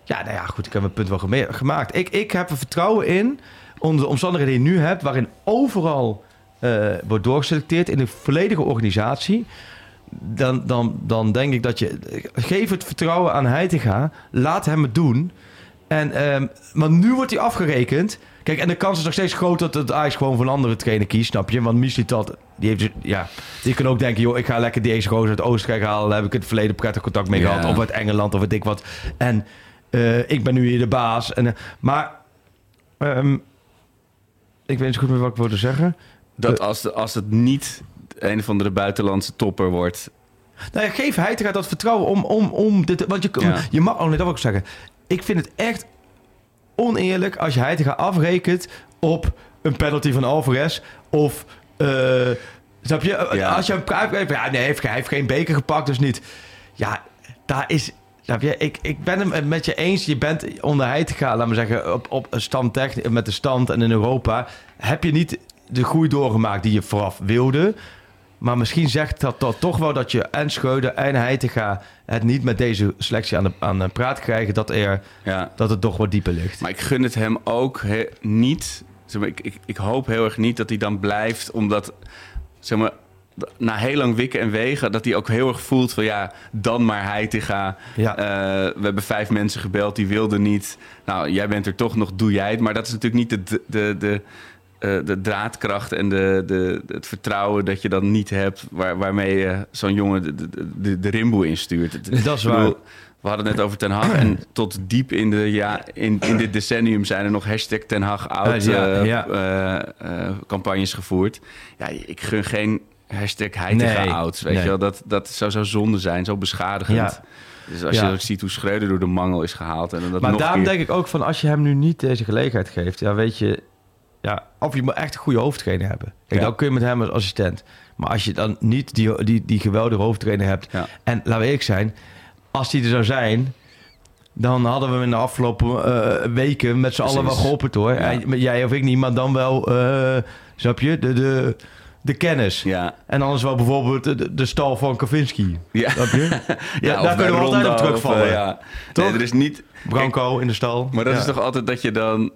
Speaker 6: ja, nou ja, goed, ik heb mijn punt wel gemaakt. Ik, ik heb er vertrouwen in, onder de omstandigheden die je nu hebt... waarin overal eh, wordt doorgeselecteerd in de volledige organisatie... Dan, dan, dan denk ik dat je... Geef het vertrouwen aan Heitinga. Laat hem het doen. En, ehm, maar nu wordt hij afgerekend. Kijk, en de kans is nog steeds groot dat het Ajax gewoon voor een andere trainer kiest, snap je? Want Mislitat, die heeft, ja, die kan ook denken, joh, ik ga lekker deze gozer uit Oostenrijk halen. Daar heb ik in het verleden prettig contact mee
Speaker 5: Ja.
Speaker 6: gehad. Of uit Engeland, of weet ik wat. En eh, ik ben nu hier de baas. En, eh, maar ehm, Ik weet niet zo goed meer wat ik wilde zeggen.
Speaker 5: Dat als, de- als het niet een of andere buitenlandse topper wordt.
Speaker 6: Nou ja, geef Heitinga dat vertrouwen om, om, om dit... Want je,
Speaker 5: Ja.
Speaker 6: je mag... Oh nee, dat wil ik zeggen. Ik vind het echt oneerlijk als je Heitinga afrekent op een penalty van Alvarez. Of... snap je?
Speaker 5: Ja.
Speaker 6: Als je pruik... Ja, nee, hij heeft, geen beker gepakt, dus niet. Ja, daar is... Snap je? Ik, ik ben het met je eens. Je bent onder Heitinga, laat me zeggen, op, op een stand met de stand en in Europa... heb je niet de groei doorgemaakt die je vooraf wilde... Maar misschien zegt dat, dat toch wel dat je en Schreuder en Heitinga het niet met deze selectie aan de, aan de praat krijgen. Dat, er,
Speaker 5: Ja.
Speaker 6: dat het toch wat dieper ligt.
Speaker 5: Maar ik gun het hem ook he- niet. Zeg maar, ik, ik, ik hoop heel erg niet dat hij dan blijft, omdat zeg maar, na heel lang wikken en wegen, dat hij ook heel erg voelt van ja, dan maar Heitinga.
Speaker 6: Ja.
Speaker 5: Eh, we hebben vijf mensen gebeld, die wilden niet. Nou, jij bent er toch nog, doe jij het. Maar dat is natuurlijk niet de, de, de, eh, de draadkracht en de, de, het vertrouwen dat je dan niet hebt, waar, waarmee je zo'n jongen de, de, de, rimboe instuurt.
Speaker 6: Dat is waar.
Speaker 5: we hadden het net over Ten Hag. En tot diep in, de, ja, in, in dit decennium zijn er nog hashtag Ten Hag oud
Speaker 6: Ja, ja,
Speaker 5: eh, eh, campagnes gevoerd. Ja, ik gun geen hashtag Heitinga
Speaker 6: Nee,
Speaker 5: oud. Weet
Speaker 6: nee.
Speaker 5: je wel, dat, dat zou zo zonde zijn, zo beschadigend.
Speaker 6: Ja.
Speaker 5: Dus als je ook ziet hoe Schreuder door de mangel is gehaald. En dat
Speaker 6: Maar
Speaker 5: nog
Speaker 6: daarom
Speaker 5: keer-
Speaker 6: denk ik ook van als je hem nu niet deze gelegenheid geeft, ja, weet je, ja, of je moet echt een goede hoofdtrainer hebben. Kijk,
Speaker 5: Ja.
Speaker 6: dan kun je met hem als assistent. Maar als je dan niet die, die, die geweldige hoofdtrainer hebt,
Speaker 5: Ja.
Speaker 6: en laten we eerlijk zijn, als die er zou zijn, dan hadden we hem in de afgelopen eh, weken met z'n allen wel geholpen hoor.
Speaker 5: Ja.
Speaker 6: En Jij of ik niet, maar dan wel, eh snap je, de, de, de kennis.
Speaker 5: Ja,
Speaker 6: En anders wel bijvoorbeeld de, de, stal van Kavinsky.
Speaker 5: ja.
Speaker 6: Snap je?
Speaker 5: ja,
Speaker 6: daar kunnen we altijd op
Speaker 5: of,
Speaker 6: terugvallen.
Speaker 5: eh, ja.
Speaker 6: Toch?
Speaker 5: Nee, er is niet...
Speaker 6: Branco in de stal.
Speaker 5: Maar dat is toch altijd dat je dan...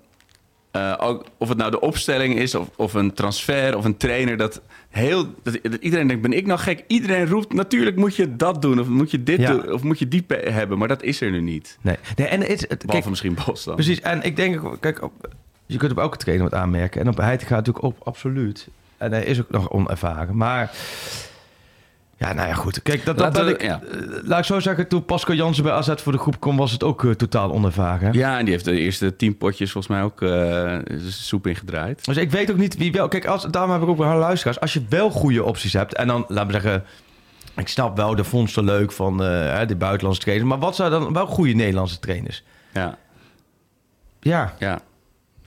Speaker 5: eh, ook, of het nou de opstelling is, of, of een transfer, of een trainer... Dat, heel, dat, dat iedereen denkt, ben ik nou gek? Iedereen roept, natuurlijk moet je dat doen... of moet je dit
Speaker 6: Ja.
Speaker 5: doen, of moet je die hebben. Maar dat is er nu niet.
Speaker 6: Nee, nee en het, het,
Speaker 5: Behalve misschien Bos dan.
Speaker 6: precies. En ik denk, kijk, op, je kunt op elke trainer wat aanmerken. En op Heitinga natuurlijk ook absoluut. En hij is ook nog onervaren. Maar ja, nou ja, goed. Kijk, dat, dat,
Speaker 5: Laten
Speaker 6: dat
Speaker 5: we-
Speaker 6: ik,
Speaker 5: ja.
Speaker 6: eh, laat ik zo zeggen, toen Pascal Jansen bij AZ voor de groep kwam, was het ook eh, totaal onervaren.
Speaker 5: Ja, en die heeft de eerste tien potjes volgens mij ook eh, soep ingedraaid.
Speaker 6: Dus ik weet ook niet wie wel. Kijk, als, daarom heb ik ook wel luisteraars. Als je wel goede opties hebt. En dan, laten we zeggen. Ik snap wel de vondsten leuk van de buitenlandse trainers. Maar wat zijn dan wel goede Nederlandse trainers?
Speaker 5: Ja,
Speaker 6: Ja,
Speaker 5: ja.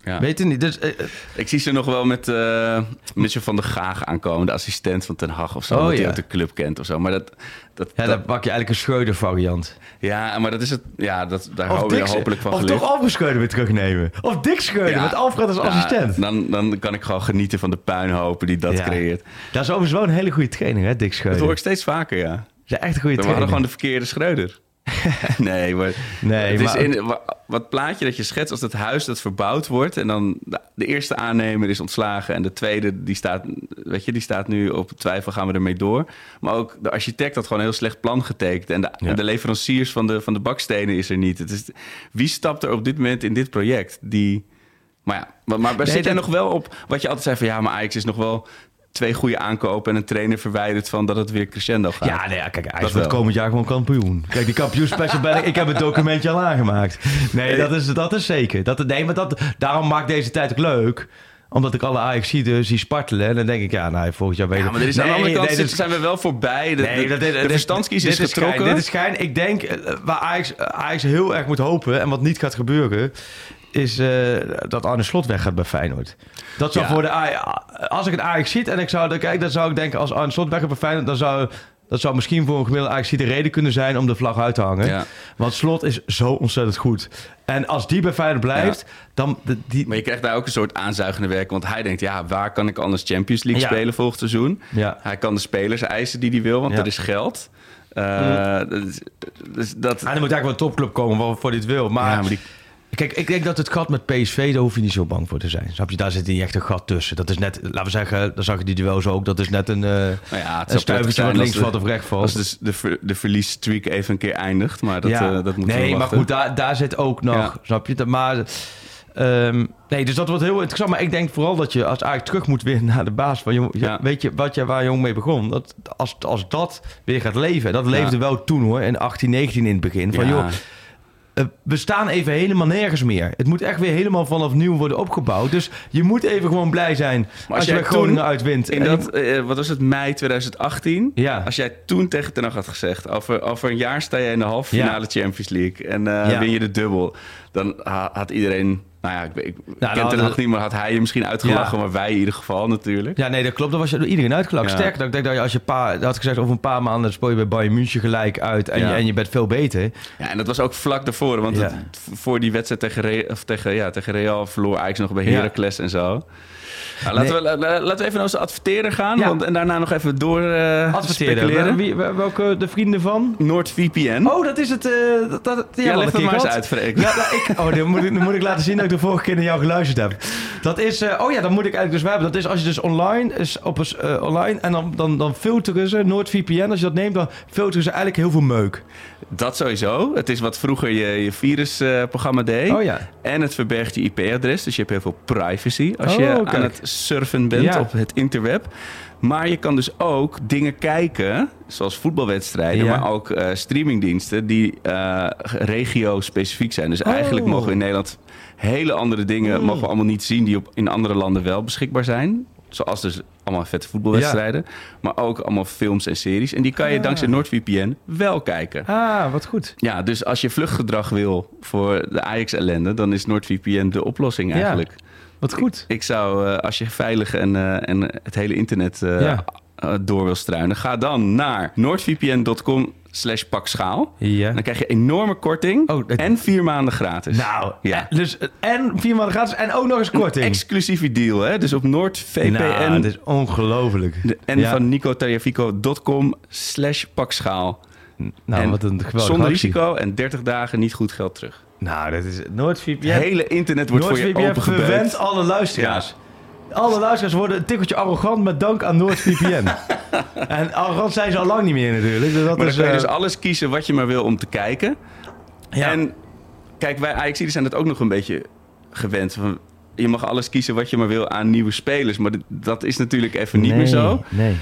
Speaker 5: Ja.
Speaker 6: weet het niet. Dus, eh, eh,
Speaker 5: Ik zie ze nog wel met uh, Mitchell van der Gaag aankomen. De assistent van Ten Hag of zo.
Speaker 6: Oh,
Speaker 5: dat
Speaker 6: ja.
Speaker 5: hij ook de club kent of zo. Maar dat... dat,
Speaker 6: ja,
Speaker 5: dat-
Speaker 6: dan pak je eigenlijk een Schreuder variant.
Speaker 5: ja, maar dat is het... Ja, dat, daar
Speaker 6: Of,
Speaker 5: houden we hopelijk van
Speaker 6: of
Speaker 5: geleerd.
Speaker 6: toch Alfred Schreuder weer terugnemen. Of Dick Schreuder
Speaker 5: Ja.
Speaker 6: met Alfred als
Speaker 5: Ja,
Speaker 6: assistent.
Speaker 5: Dan, dan kan ik gewoon genieten van de puinhopen die dat
Speaker 6: Ja.
Speaker 5: creëert.
Speaker 6: Dat is overigens wel een hele goede trainer, hè, Dick
Speaker 5: Dat
Speaker 6: Schreuder.
Speaker 5: hoor ik steeds vaker, ja.
Speaker 6: Dat is echt een goede
Speaker 5: We
Speaker 6: trainer.
Speaker 5: hadden gewoon de verkeerde Schreuder. nee, maar...
Speaker 6: Nee,
Speaker 5: het
Speaker 6: maar...
Speaker 5: is in, wa- wat plaatje dat je schetst als het huis dat verbouwd wordt... en dan de, de eerste aannemer is ontslagen... en de tweede die staat, weet je, die staat nu op twijfel, gaan we ermee door. Maar ook de architect had gewoon een heel slecht plan getekend... en de,
Speaker 6: Ja.
Speaker 5: en de leveranciers van de, van de bakstenen is er niet. Het is, wie stapt er op dit moment in dit project? Die, maar ja, maar, maar
Speaker 6: Nee,
Speaker 5: zit er
Speaker 6: dat-
Speaker 5: nog wel op wat je altijd zei van... ja, maar Ajax is nog wel twee goede aankopen... en een trainer verwijderd van dat het weer crescendo gaat.
Speaker 6: Ja, nee, ja, kijk, hij wordt komend jaar gewoon kampioen. Kijk, die kampioenspecial ben ik... Ik heb het documentje al aangemaakt. Nee, dat is, dat is zeker. Dat, nee, maar dat, daarom maakt deze tijd ook leuk. Omdat ik alle ajax zie spartelen. En dan denk ik, ja, nou, volgend jaar weet
Speaker 5: Ja, maar er is aan de
Speaker 6: Nee,
Speaker 5: andere kant
Speaker 6: nee, dit-
Speaker 5: zijn we wel voorbij. De,
Speaker 6: Nee,
Speaker 5: de,
Speaker 6: dat- dit-
Speaker 5: de
Speaker 6: dit-
Speaker 5: verstandskies is
Speaker 6: schijn,
Speaker 5: getrokken.
Speaker 6: dit is schijn. Ik denk, eh, waar Ajax, Ajax heel erg moet hopen... en wat niet gaat gebeuren... is eh, dat Arne Slot weg gaat bij Feyenoord. Dat zou
Speaker 5: Ja.
Speaker 6: voor de Als ik een Ajax ziet en ik zou dan kijken... dan zou ik denken, als Arne Slot weg gaat bij Feyenoord... dan zou... Dat zou misschien voor een gemiddelde Ajax de reden kunnen zijn om de vlag uit te hangen.
Speaker 5: Ja.
Speaker 6: Want Slot is zo ontzettend goed. En als die bij Feyenoord blijft, dan... de- Die,
Speaker 5: Maar je krijgt daar ook een soort aanzuigende werk. Want hij denkt, ja, waar kan ik anders Champions League
Speaker 6: Ja.
Speaker 5: spelen volgend seizoen?
Speaker 6: ja.
Speaker 5: Hij kan de spelers eisen die hij wil, want
Speaker 6: Ja.
Speaker 5: er is geld. Eh, dat is- dus dat,
Speaker 6: En er moet eigenlijk wel een topclub komen waarvoor dit wil. Maar,
Speaker 5: ja, maar die,
Speaker 6: kijk, ik denk dat het gat met PSV, daar hoef je niet zo bang voor te zijn. Snap je? Daar zit niet echt een gat tussen. Dat is net, laten we zeggen, dan zag je die duels ook. Dat is net een,
Speaker 5: nou ja, het
Speaker 6: een stuivertje wat links valt of rechts valt.
Speaker 5: Als dus de, ver, de verliesstreak even een keer eindigt. Maar dat,
Speaker 6: ja.
Speaker 5: eh, dat moeten
Speaker 6: nee, maar goed, daar, daar zit ook nog,
Speaker 5: Ja.
Speaker 6: snap je? Dat- Maar, ehm, nee, dus dat wordt heel interessant. Maar ik denk vooral dat je als eigenlijk terug moet weer naar de baas. Van, jong,
Speaker 5: Ja.
Speaker 6: Weet je wat je, waar jong mee begon? Dat, als, als dat weer gaat leven. Dat leefde wel toen hoor, in 18, 19 in het begin. Van
Speaker 5: Ja.
Speaker 6: joh, we staan even helemaal nergens meer. Het moet echt weer helemaal vanaf nieuw worden opgebouwd. Dus je moet even gewoon blij zijn als,
Speaker 5: als
Speaker 6: je
Speaker 5: jij
Speaker 6: bij Groningen uitwint.
Speaker 5: In
Speaker 6: je-
Speaker 5: dat, eh, wat was het, mei 2018?
Speaker 6: Ja.
Speaker 5: Als jij toen tegen Ten had gezegd... over, over een jaar sta je in de halve
Speaker 6: Ja.
Speaker 5: finale Champions League... en eh,
Speaker 6: Ja.
Speaker 5: win je de dubbel... dan ha- had iedereen... Nou ja, ik, ik
Speaker 6: dan
Speaker 5: ken Hag niet, maar had hij je misschien uitgelachen...
Speaker 6: Ja.
Speaker 5: maar wij in ieder geval natuurlijk.
Speaker 6: Ja, nee, dat klopt. Dat was je door iedereen uitgelachen.
Speaker 5: Ja.
Speaker 6: Dan, ik denk dat je als je een paar, had gezegd over een paar maanden speel je bij Bayern München gelijk uit en,
Speaker 5: Ja.
Speaker 6: je, en je bent veel beter.
Speaker 5: Ja, en dat was ook vlak daarvoor. Want het- voor die wedstrijd tegen, Re- of tegen, ja, tegen Real verloor Ajax nog bij. Heracles en zo. Nou, laten,
Speaker 6: Nee.
Speaker 5: we, la- la- laten we even naar onze adverteerder gaan.
Speaker 6: Ja.
Speaker 5: Want, en daarna nog even door eh
Speaker 6: Adverteren. Wie, welke de vrienden van?
Speaker 5: NordVPN.
Speaker 6: Oh, dat is het. eh dat,
Speaker 5: ja,
Speaker 6: we
Speaker 5: leg maar eens uit, Freek.
Speaker 6: Ja, nou, ik, oh, dan moet, ik, dan moet ik laten zien dat ik de vorige keer naar jou geluisterd heb. Dat is, eh, oh ja, dan moet ik eigenlijk dus hebben. Dat is als je dus online is op een, online en dan, dan, dan filteren ze NordVPN. Als je dat neemt, dan filteren ze eigenlijk heel veel meuk.
Speaker 5: Dat sowieso. Het is wat vroeger je, je virusprogramma deed.
Speaker 6: Oh ja.
Speaker 5: En het verbergt je IP-adres. Dus je hebt heel veel privacy als
Speaker 6: Oh,
Speaker 5: je
Speaker 6: kijk.
Speaker 5: aan het surfen bent
Speaker 6: Ja.
Speaker 5: op het interweb. Maar je kan dus ook dingen kijken, zoals voetbalwedstrijden,
Speaker 6: Ja.
Speaker 5: maar ook eh, streamingdiensten die eh, regio-specifiek zijn. Dus eigenlijk
Speaker 6: Oh.
Speaker 5: mogen we in Nederland hele andere dingen mogen we allemaal niet zien die op, in andere landen wel beschikbaar zijn. Zoals dus allemaal vette voetbalwedstrijden. Maar ook allemaal films en series. En die kan je
Speaker 6: Ah.
Speaker 5: dankzij NordVPN wel kijken.
Speaker 6: Ah, wat goed.
Speaker 5: Ja, dus als je vluchtgedrag wil voor de Ajax-ellende, dan is NordVPN de oplossing
Speaker 6: Ja.
Speaker 5: eigenlijk.
Speaker 6: Wat goed.
Speaker 5: Ik zou, eh, als je veilig en, eh, en het hele internet
Speaker 6: Ja.
Speaker 5: eh, door wil struinen, ga dan naar noordvpn.com slash pakschaal.
Speaker 6: Ja.
Speaker 5: Dan krijg je enorme korting
Speaker 6: Oh, dat-
Speaker 5: en vier maanden gratis.
Speaker 6: Nou,
Speaker 5: ja.
Speaker 6: eh, dus, en vier maanden gratis en ook nog eens
Speaker 5: Een
Speaker 6: korting.
Speaker 5: exclusieve deal, hè? Dus op NordVPN
Speaker 6: Nou, dat is ongelooflijk.
Speaker 5: de- en
Speaker 6: Ja.
Speaker 5: van nicotariafico.com slash pakschaal.
Speaker 6: Nou,
Speaker 5: en
Speaker 6: wat een geweldig
Speaker 5: Zonder
Speaker 6: actie.
Speaker 5: risico en 30 dagen niet goed geld terug.
Speaker 6: Nou, dat is NoordVPN.
Speaker 5: Het hele internet wordt voor je
Speaker 6: NoordVPN
Speaker 5: opengebeukt.
Speaker 6: alle luisteraars. Alle luisteraars worden een tikkeltje arrogant met dank aan NoordVPN. en arrogant zijn ze al lang niet meer natuurlijk. Dus dat
Speaker 5: Maar dan
Speaker 6: is,
Speaker 5: kun je
Speaker 6: eh,
Speaker 5: dus alles kiezen wat je maar wil om te kijken.
Speaker 6: ja.
Speaker 5: En kijk, wij Ajaxiden zijn het ook nog een beetje gewend. Van, je mag alles kiezen wat je maar wil aan nieuwe spelers. Maar dat is natuurlijk even niet meer zo.
Speaker 6: Nee.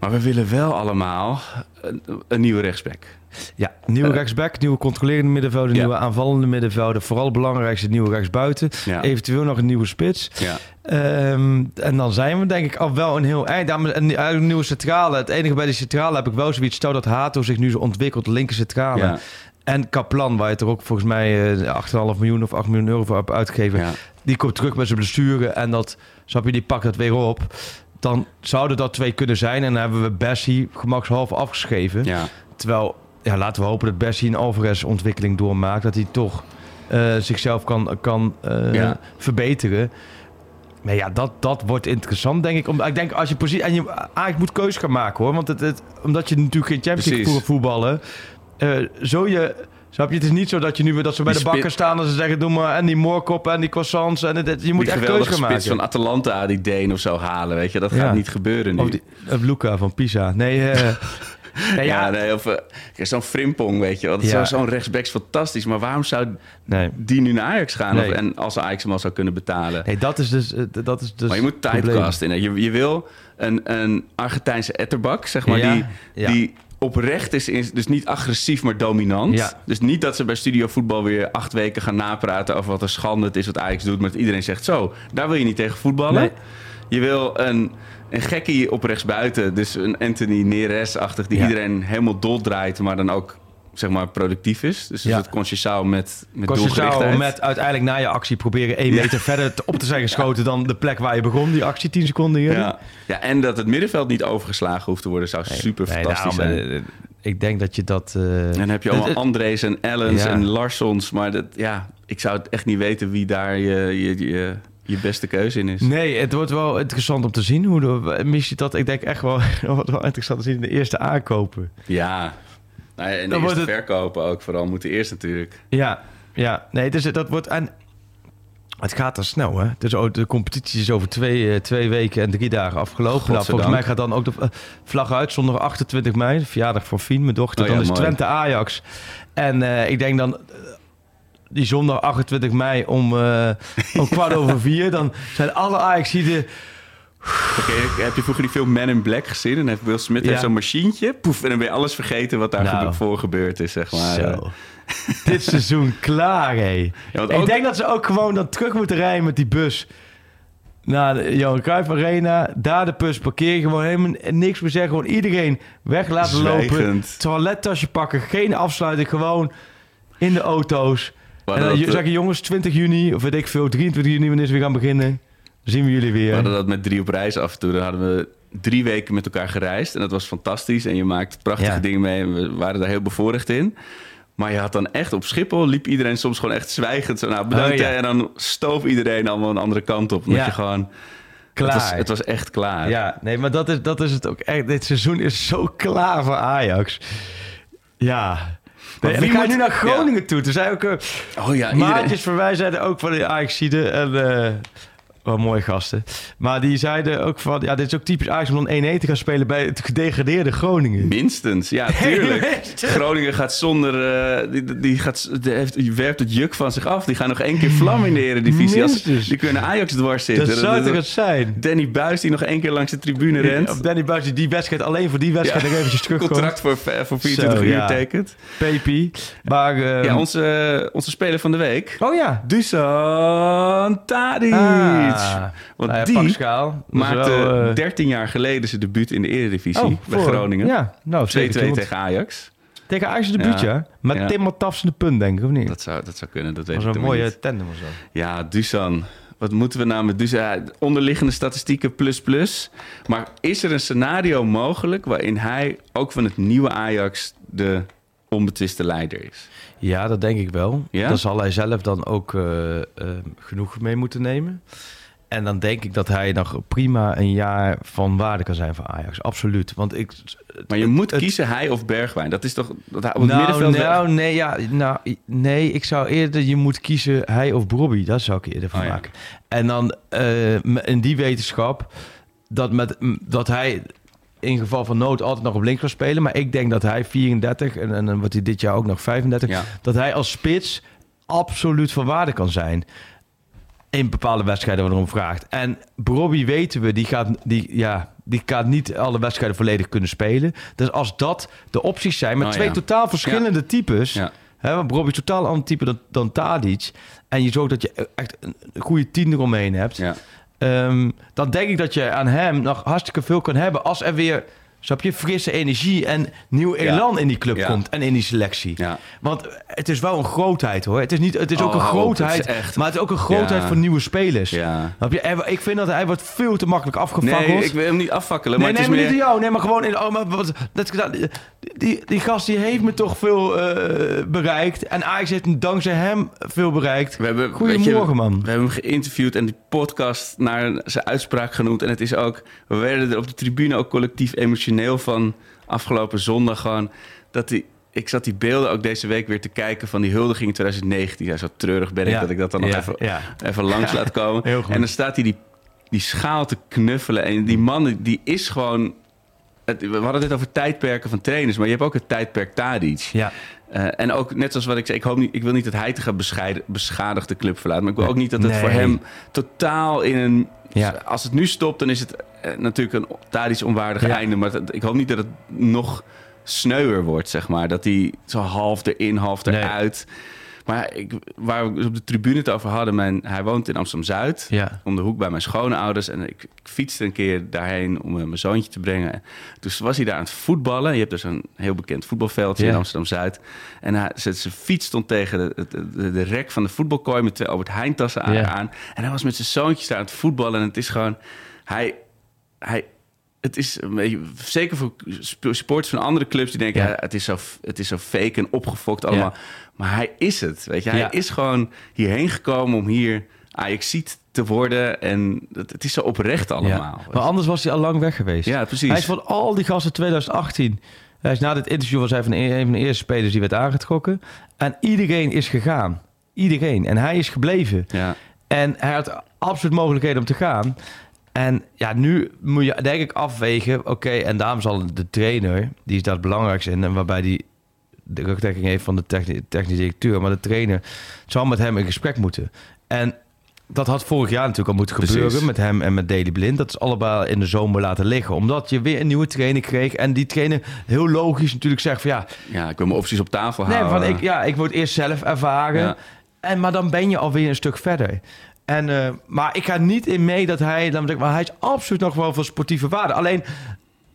Speaker 5: Maar we willen wel allemaal een, een nieuwe rechtsback.
Speaker 6: Ja, nieuwe
Speaker 5: Eh.
Speaker 6: rechtsback, nieuwe controlerende middenvelder,
Speaker 5: Ja.
Speaker 6: nieuwe aanvallende middenvelder. Vooral het belangrijkste, nieuwe rechtsbuiten.
Speaker 5: Ja.
Speaker 6: Eventueel nog een nieuwe spits.
Speaker 5: Ja.
Speaker 6: Ehm, en dan zijn we denk ik al wel een heel eind. Een, een nieuwe centrale. Het enige bij de centrale heb ik wel zoiets. Stel dat Hato zich nu zo ontwikkelt, de linker centrale.
Speaker 5: Ja.
Speaker 6: En Kaplan, waar je er ook volgens mij eh, 8,5 miljoen of 8 miljoen euro voor hebt uitgegeven.
Speaker 5: Ja.
Speaker 6: Die komt terug met zijn blessure. En dat, snap je, die pakt dat weer op. Dan zouden dat twee kunnen zijn. En dan hebben we Bessie gemakshalve afgeschreven.
Speaker 5: Ja.
Speaker 6: Terwijl, ja, laten we hopen dat Bessie een Alvarez ontwikkeling doormaakt. Dat hij toch eh, zichzelf kan, kan eh,
Speaker 5: Ja.
Speaker 6: verbeteren. Maar ja, dat, dat wordt interessant, denk ik. Om, ik denk als je positie. En je eigenlijk moet keuze gaan maken hoor. Want het, het, omdat je natuurlijk geen Champions League
Speaker 5: Precies.
Speaker 6: voetballen. eh zo je. Snap je? Het is niet zo dat je nu weer dat ze bij
Speaker 5: Die
Speaker 6: de bakker
Speaker 5: spit-
Speaker 6: staan en ze zeggen: Doe maar. En die moorkop en die croissants. En je moet
Speaker 5: die
Speaker 6: echt keuze gaan
Speaker 5: spits
Speaker 6: maken.
Speaker 5: van Atalanta, die Deen of zo halen. Weet je, dat
Speaker 6: Ja.
Speaker 5: gaat niet gebeuren nu.
Speaker 6: Of, die, of Luca van Pisa. Nee, nee,
Speaker 5: ja,
Speaker 6: ja,
Speaker 5: nee, of eh, zo'n Frimpong, weet je wel.
Speaker 6: Ja.
Speaker 5: is Zo'n rechtsback is fantastisch. Maar waarom zou
Speaker 6: nee.
Speaker 5: die nu naar Ajax gaan?
Speaker 6: Nee.
Speaker 5: Of, en als Ajax hem al zou kunnen betalen?
Speaker 6: Nee, dat is dus. eh, Dat is dus
Speaker 5: maar je moet typecasten. in. Je, je wil een, een Argentijnse etterbak, zeg maar, die, die oprecht is, is, dus niet agressief, maar dominant.
Speaker 6: Ja.
Speaker 5: Dus niet dat ze bij Studio Voetbal weer acht weken gaan napraten over wat een schande het is wat Ajax doet, maar dat iedereen zegt zo, daar wil je niet tegen voetballen.
Speaker 6: Nee.
Speaker 5: Je wil een, een gekkie op rechtsbuiten, dus een Anthony Neres-achtig, die
Speaker 6: Ja.
Speaker 5: iedereen helemaal dol draait, maar dan ook zeg maar productief is. Dus
Speaker 6: Ja.
Speaker 5: soort Conceição met, met doelgerichtheid.
Speaker 6: met uiteindelijk na je actie proberen één
Speaker 5: Ja.
Speaker 6: meter verder te- op te zijn geschoten dan de plek waar je begon. Die actie 10 seconden eerder.
Speaker 5: Ja. ja, en dat het middenveld niet overgeslagen hoeft te worden, zou super
Speaker 6: Nee,
Speaker 5: fantastisch zijn.
Speaker 6: eh, ik denk dat je dat... eh,
Speaker 5: En dan heb je allemaal
Speaker 6: het-
Speaker 5: Andres en Ellens en Larsons. Maar dat, ja, ik zou het echt niet weten wie daar je, je, je, je beste keuze in is.
Speaker 6: Nee, het wordt wel interessant om te zien hoe de, mis je dat. Ik denk echt wel, wordt wel interessant te zien in de eerste aankopen.
Speaker 5: Ja, nou ja, en de
Speaker 6: Dan
Speaker 5: eerste
Speaker 6: het-
Speaker 5: verkopen ook vooral moeten eerst natuurlijk.
Speaker 6: Ja, ja. Nee, dus dat wordt... En het gaat er snel, hè? Dus ook de competitie is over twee, eh, twee weken en drie dagen afgelopen. Nou, volgens mij gaat dan ook de eh, vlag uit zondag 28 mei. de Verjaardag van Fien, mijn dochter.
Speaker 5: Oh ja,
Speaker 6: dan is
Speaker 5: mooi.
Speaker 6: Twente Ajax. En eh, ik denk dan... Die zondag 28 mei om, eh, om kwart over vier... dan zijn alle Ajaxiden
Speaker 5: Oké, heb je vroeger die film Man in Black gezien? En heeft Will Smith
Speaker 6: Ja.
Speaker 5: heeft zo'n machientje. Poef, en dan ben je alles vergeten wat daar
Speaker 6: Nou.
Speaker 5: voor gebeurd is, zeg maar.
Speaker 6: Zo. Dit seizoen klaar, hé.
Speaker 5: Ja,
Speaker 6: Ik denk dat ze ook gewoon dan terug moeten rijden met die bus. Naar de Johan Cruijff Arena. Daar de bus parkeren. Gewoon helemaal niks meer zeggen. Gewoon iedereen weg laten lopen.
Speaker 5: Zwijgend.
Speaker 6: Toilettasje pakken. Geen afsluiting. Gewoon in de auto's.
Speaker 5: We
Speaker 6: En dan
Speaker 5: dat, eh,
Speaker 6: zeggen jongens, 20 juni, of weet ik veel, 23 juni, wanneer ze weer gaan beginnen. Zien we jullie
Speaker 5: We
Speaker 6: weer.
Speaker 5: hadden dat met drie op reis af en toe. Dan hadden we drie weken met elkaar gereisd. En dat was fantastisch. En je maakt prachtige
Speaker 6: Ja.
Speaker 5: dingen mee. En we waren daar heel bevoorrecht in. Maar je had dan echt op Schiphol... liep iedereen soms gewoon echt zwijgend. Zo, nou, bedankt.
Speaker 6: Oh, ja.
Speaker 5: hè. En dan stoof iedereen allemaal een andere kant op. Omdat
Speaker 6: Ja.
Speaker 5: je gewoon...
Speaker 6: Klaar.
Speaker 5: Het was, het was echt klaar.
Speaker 6: Ja, nee, maar dat is, dat is het ook echt. Dit seizoen is zo klaar voor Ajax. Ja. Nee, en ik ga nu naar Groningen toe. Toen zei ook... eh,
Speaker 5: Oh ja, iedereen...
Speaker 6: Maatjes voor wij zeiden ook van de Ajaxide en eh wel mooie gasten. Maar die zeiden ook van ja, dit is ook typisch Ajax om dan 1-1 te gaan spelen bij het gedegradeerde Groningen.
Speaker 5: Minstens, ja, tuurlijk. Groningen gaat zonder. eh, die, die, gaat, die, heeft, die werpt het juk van zich af. Die gaan nog één keer vlam in de Eredivisie. Als, die kunnen Ajax dwars zitten.
Speaker 6: Dat zou toch het zijn?
Speaker 5: Danny Buis die nog één keer langs de tribune rent.
Speaker 6: Danny Buis die die wedstrijd alleen voor die wedstrijd
Speaker 5: Ja.
Speaker 6: nog eventjes terugkomt.
Speaker 5: Contract voor, voor 24
Speaker 6: Zo,
Speaker 5: uur
Speaker 6: ja.
Speaker 5: tekent.
Speaker 6: Pepi. Maar eh,
Speaker 5: Ja, onze, onze speler van de week.
Speaker 6: oh ja.
Speaker 5: Dusan Tadic.
Speaker 6: Ah.
Speaker 5: Want
Speaker 6: Nou ja,
Speaker 5: die
Speaker 6: is
Speaker 5: maakte
Speaker 6: wel, eh,
Speaker 5: 13 jaar geleden zijn debuut in de Eredivisie
Speaker 6: oh,
Speaker 5: bij
Speaker 6: voor-
Speaker 5: Groningen.
Speaker 6: Ja, nou
Speaker 5: 2-2
Speaker 6: zeker. Want-
Speaker 5: tegen Ajax.
Speaker 6: Tegen Ajax de debuut,
Speaker 5: Ja.
Speaker 6: ja. Met
Speaker 5: Ja.
Speaker 6: Tim Matafs in de punt, denk ik, of niet?
Speaker 5: Dat zou, dat zou kunnen, dat weet
Speaker 6: was
Speaker 5: ik
Speaker 6: een
Speaker 5: dan
Speaker 6: mooie
Speaker 5: niet.
Speaker 6: tandem was dat.
Speaker 5: Ja, Dusan. Wat moeten we nou met Dusan? Onderliggende statistieken plus plus. Maar is er een scenario mogelijk waarin hij ook van het nieuwe Ajax de onbetwiste leider is?
Speaker 6: Ja, dat denk ik wel.
Speaker 5: Ja?
Speaker 6: Daar zal hij zelf dan ook eh, eh, genoeg mee moeten nemen. En dan denk ik dat hij nog prima een jaar van waarde kan zijn voor Ajax. Absoluut. Want ik.
Speaker 5: Maar je moet
Speaker 6: het-
Speaker 5: kiezen hij of Bergwijn. Dat is toch dat hij op het
Speaker 6: Nou,
Speaker 5: middenveld...
Speaker 6: nou, nee, ja, nou, nee, ik zou eerder, je moet kiezen hij of Bobby. Daar zou ik eerder van
Speaker 5: Oh ja.
Speaker 6: maken. En dan eh, in die wetenschap dat, met, dat hij in geval van nood altijd nog op links kan spelen. Maar ik denk dat hij 34 en, en dan wordt hij dit jaar ook nog 35.
Speaker 5: Ja.
Speaker 6: Dat hij als spits absoluut van waarde kan zijn. In bepaalde wedstrijden waar erom vraagt. En Bobby weten we, die gaat, die, ja, die gaat niet alle wedstrijden volledig kunnen spelen. Dus als dat de opties zijn met
Speaker 5: Oh,
Speaker 6: twee
Speaker 5: ja.
Speaker 6: totaal verschillende types.
Speaker 5: Ja.
Speaker 6: Hè, want Bobby is totaal ander type dan, dan Tadic. En je zorgt dat je echt een goede tien eromheen hebt.
Speaker 5: Ja.
Speaker 6: Ehm, dan denk ik dat je aan hem nog hartstikke veel kan hebben als er weer, snap je, frisse energie en nieuw elan in die club
Speaker 5: Ja.
Speaker 6: komt en in die selectie.
Speaker 5: Ja.
Speaker 6: Want het is wel een grootheid hoor. Het is, niet, het is ook
Speaker 5: Oh,
Speaker 6: een
Speaker 5: op, het
Speaker 6: grootheid, maar het is ook een grootheid voor nieuwe spelers. Snap je? Ik vind dat hij wordt veel te makkelijk afgevakkeld.
Speaker 5: Nee, ik wil hem niet afvakkelen.
Speaker 6: Nee,
Speaker 5: maar
Speaker 6: nee,
Speaker 5: het
Speaker 6: maar
Speaker 5: is
Speaker 6: niet
Speaker 5: meer...
Speaker 6: jou. Nee, maar gewoon in. Oh, maar wat, dat, die, die gast die heeft me toch veel eh, bereikt. En Ajax heeft dankzij hem veel bereikt.
Speaker 5: We hebben,
Speaker 6: Goedemorgen,
Speaker 5: je,
Speaker 6: man.
Speaker 5: We hebben hem geïnterviewd en die podcast naar zijn uitspraak genoemd. En het is ook, we werden er op de tribune ook collectief emotioneel van afgelopen zondag gewoon. Dat die, ik zat die beelden ook deze week weer te kijken van die huldiging in 2019. Ja, zo treurig ben ik
Speaker 6: Ja,
Speaker 5: dat ik dat dan nog
Speaker 6: ja,
Speaker 5: even,
Speaker 6: ja.
Speaker 5: even langs laat komen.
Speaker 6: Heel goed.
Speaker 5: En dan staat hij die, die schaal te knuffelen. En die man, die is gewoon... Het, we hadden het over tijdperken van trainers, maar je hebt ook het tijdperk Tadic.
Speaker 6: Ja.
Speaker 5: Eh, en ook net zoals wat ik zei, ik, hoop niet, ik wil niet dat hij te gaan bescheiden, beschadigd de club verlaat. Maar ik wil ook niet dat het
Speaker 6: Nee.
Speaker 5: voor hem totaal in een...
Speaker 6: Ja.
Speaker 5: Als het nu stopt, dan is het natuurlijk een Tadic onwaardig
Speaker 6: Ja.
Speaker 5: einde. Maar dat- ik hoop niet dat het nog sneuwer wordt, zeg maar. Dat hij zo half erin, half
Speaker 6: Nee.
Speaker 5: eruit... Maar ik, waar we op de tribune het over hadden... Mijn, hij woont in Amsterdam-Zuid
Speaker 6: Ja.
Speaker 5: om de hoek bij mijn schoonouders. En ik, ik fietste een keer daarheen om eh, mijn zoontje te brengen. En toen was hij daar aan het voetballen. Je hebt dus een heel bekend voetbalveldje
Speaker 6: Ja.
Speaker 5: in Amsterdam-Zuid. En hij, zijn zijn fiets stond tegen de, de, rek van de voetbalkooi... met twee Albert Heijn-tassen aan,
Speaker 6: Ja.
Speaker 5: aan. En hij was met zijn zoontjes daar aan het voetballen. En het is gewoon... Hij, hij, het is een beetje, zeker voor supporters van andere clubs die denken,
Speaker 6: Ja.
Speaker 5: ja. het, is zo, het is zo fake en opgefokt allemaal. Maar hij is het, weet je. Hij
Speaker 6: Ja.
Speaker 5: is gewoon hierheen gekomen om hier Ajaxiet te worden. En het, het is zo oprecht allemaal.
Speaker 6: Maar anders was hij al lang weg geweest.
Speaker 5: Ja, precies.
Speaker 6: Hij is van al die gasten 2018. Hij is na dit interview was hij van een van de eerste spelers die werd aangetrokken. En iedereen is gegaan. Iedereen. En hij is gebleven.
Speaker 5: Ja.
Speaker 6: En hij had absoluut mogelijkheden om te gaan. En ja, nu moet je denk ik afwegen. Oké, en daarom zal de trainer, die is daar het belangrijkste in. En waarbij die de rugdekking heeft van de techni- technische directeur. Maar de trainer zal met hem in gesprek moeten. En dat had vorig jaar natuurlijk al moeten
Speaker 5: Precies.
Speaker 6: gebeuren met hem en met Daley Blind. Dat is allebei in de zomer laten liggen. Omdat je weer een nieuwe trainer kreeg. En die trainer heel logisch natuurlijk zegt van ja...
Speaker 5: Ja, ik wil mijn opties op tafel
Speaker 6: Nee,
Speaker 5: houden.
Speaker 6: van ik, ja, ik word eerst zelf ervaren.
Speaker 5: Ja.
Speaker 6: En, maar dan ben je alweer een stuk verder. En, eh, maar ik ga niet in mee dat hij... Dan, maar hij is absoluut nog wel van sportieve waarde. Alleen...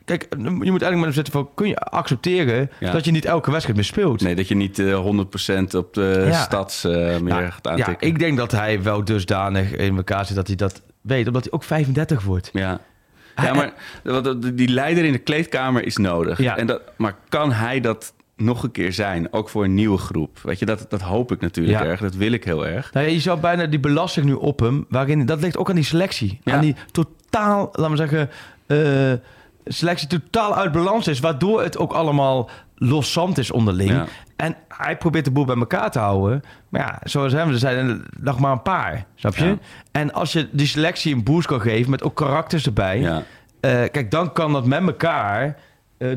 Speaker 6: Kijk, je moet eigenlijk maar zitten van... Kun je accepteren
Speaker 5: Ja.
Speaker 6: dat je niet elke wedstrijd meer speelt?
Speaker 5: Nee, dat je niet eh 100% op de
Speaker 6: Ja.
Speaker 5: stads eh, meer
Speaker 6: Nou,
Speaker 5: gaat
Speaker 6: ja,
Speaker 5: aantikken.
Speaker 6: ik denk dat hij wel dusdanig in elkaar zit dat hij dat weet. Omdat hij ook 35 wordt.
Speaker 5: Ja. Ja, maar die leider in de kleedkamer is nodig.
Speaker 6: Ja.
Speaker 5: En dat, maar kan hij dat nog een keer zijn? Ook voor een nieuwe groep. Weet je, dat, dat hoop ik natuurlijk
Speaker 6: Ja.
Speaker 5: erg. Dat wil ik heel erg.
Speaker 6: Nou, ja, je zou bijna die belasting nu op hem, waarin dat ligt ook aan die selectie.
Speaker 5: Ja.
Speaker 6: Aan die totaal, laten we zeggen, eh, selectie totaal uit balans is, waardoor het ook allemaal loszand is onderling. En hij probeert de boel bij elkaar te houden. Maar ja, zoals hem, er zijn er nog maar een paar, snap je? En als je die selectie een boost kan geven met ook karakters erbij,
Speaker 5: Ja.
Speaker 6: eh, kijk, dan kan dat met elkaar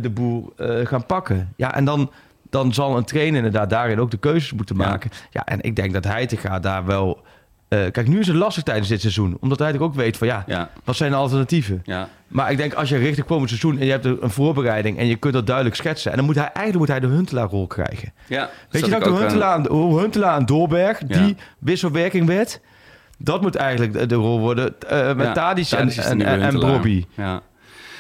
Speaker 6: de boel eh, gaan pakken. Ja, en dan, dan zal een trainer inderdaad daarin ook de keuzes moeten maken. Ja, en ik denk dat hij te gaat daar wel... eh, kijk, nu is het lastig tijdens dit seizoen. Omdat hij ook weet van ja,
Speaker 5: Ja.
Speaker 6: wat zijn de alternatieven?
Speaker 5: Ja.
Speaker 6: Maar ik denk als je richting komend seizoen en je hebt een voorbereiding en je kunt dat duidelijk schetsen. En dan moet hij eigenlijk moet hij de Huntelaar-rol krijgen.
Speaker 5: ja.
Speaker 6: Weet je dat de
Speaker 5: aan-
Speaker 6: Huntelaar, Huntelaar en Doorberg,
Speaker 5: Ja.
Speaker 6: die wisselwerking werd? Dat moet eigenlijk de, de rol worden eh, met
Speaker 5: Ja,
Speaker 6: Tadic en, en, en, en. Bobby.
Speaker 5: Ja.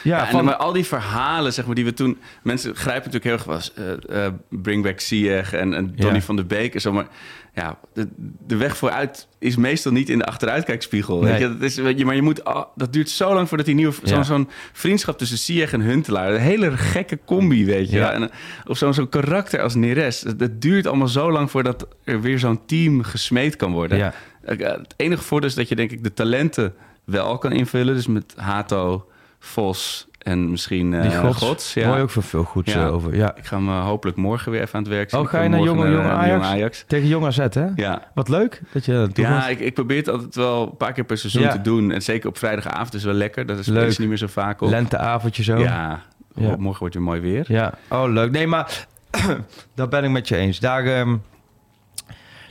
Speaker 6: Ja,
Speaker 5: Ja, en
Speaker 6: van,
Speaker 5: maar al die verhalen, zeg maar, die we toen... Mensen grijpen natuurlijk heel erg was eh, eh, Bring Back Ziyech en, en Donny
Speaker 6: Ja.
Speaker 5: van der Beek en zo. Maar ja, de, de weg vooruit is meestal niet in de achteruitkijkspiegel.
Speaker 6: Nee.
Speaker 5: Weet je? Dat, is, weet je, maar je moet, dat duurt zo lang voordat die nieuwe...
Speaker 6: Ja.
Speaker 5: Zo'n vriendschap tussen Ziyech en Huntelaar. Een hele gekke combi, weet je. En, eh, of zo'n zo'n karakter als Neres. Dat, duurt allemaal zo lang voordat er weer zo'n team gesmeed kan worden.
Speaker 6: Ja.
Speaker 5: Het enige voordeel is dat je denk ik de talenten wel kan invullen. Dus met Hato, Vos en misschien eh
Speaker 6: die gods,
Speaker 5: Gods.
Speaker 6: hoor je ook veel, goeds
Speaker 5: Ja.
Speaker 6: eh, over. Ja.
Speaker 5: Ik ga hem eh, hopelijk morgen weer even aan het werk zien.
Speaker 6: Oh, ga je naar jonge, jonge
Speaker 5: eh,
Speaker 6: Ajax?
Speaker 5: Ajax.
Speaker 6: Tegen Jong AZ, hè?
Speaker 5: Ja.
Speaker 6: Wat leuk dat je dat doet.
Speaker 5: Ja, ik, ik probeer het altijd wel een paar keer per seizoen
Speaker 6: Ja.
Speaker 5: te doen. En zeker op vrijdagavond is wel lekker. Dat is
Speaker 6: Leuk.
Speaker 5: niet meer zo vaak op.
Speaker 6: Lenteavondje zo.
Speaker 5: Ja,
Speaker 6: Ja.
Speaker 5: morgen wordt weer mooi weer.
Speaker 6: Ja, oh leuk. Nee, maar dat ben ik met je eens. Daar, ehm,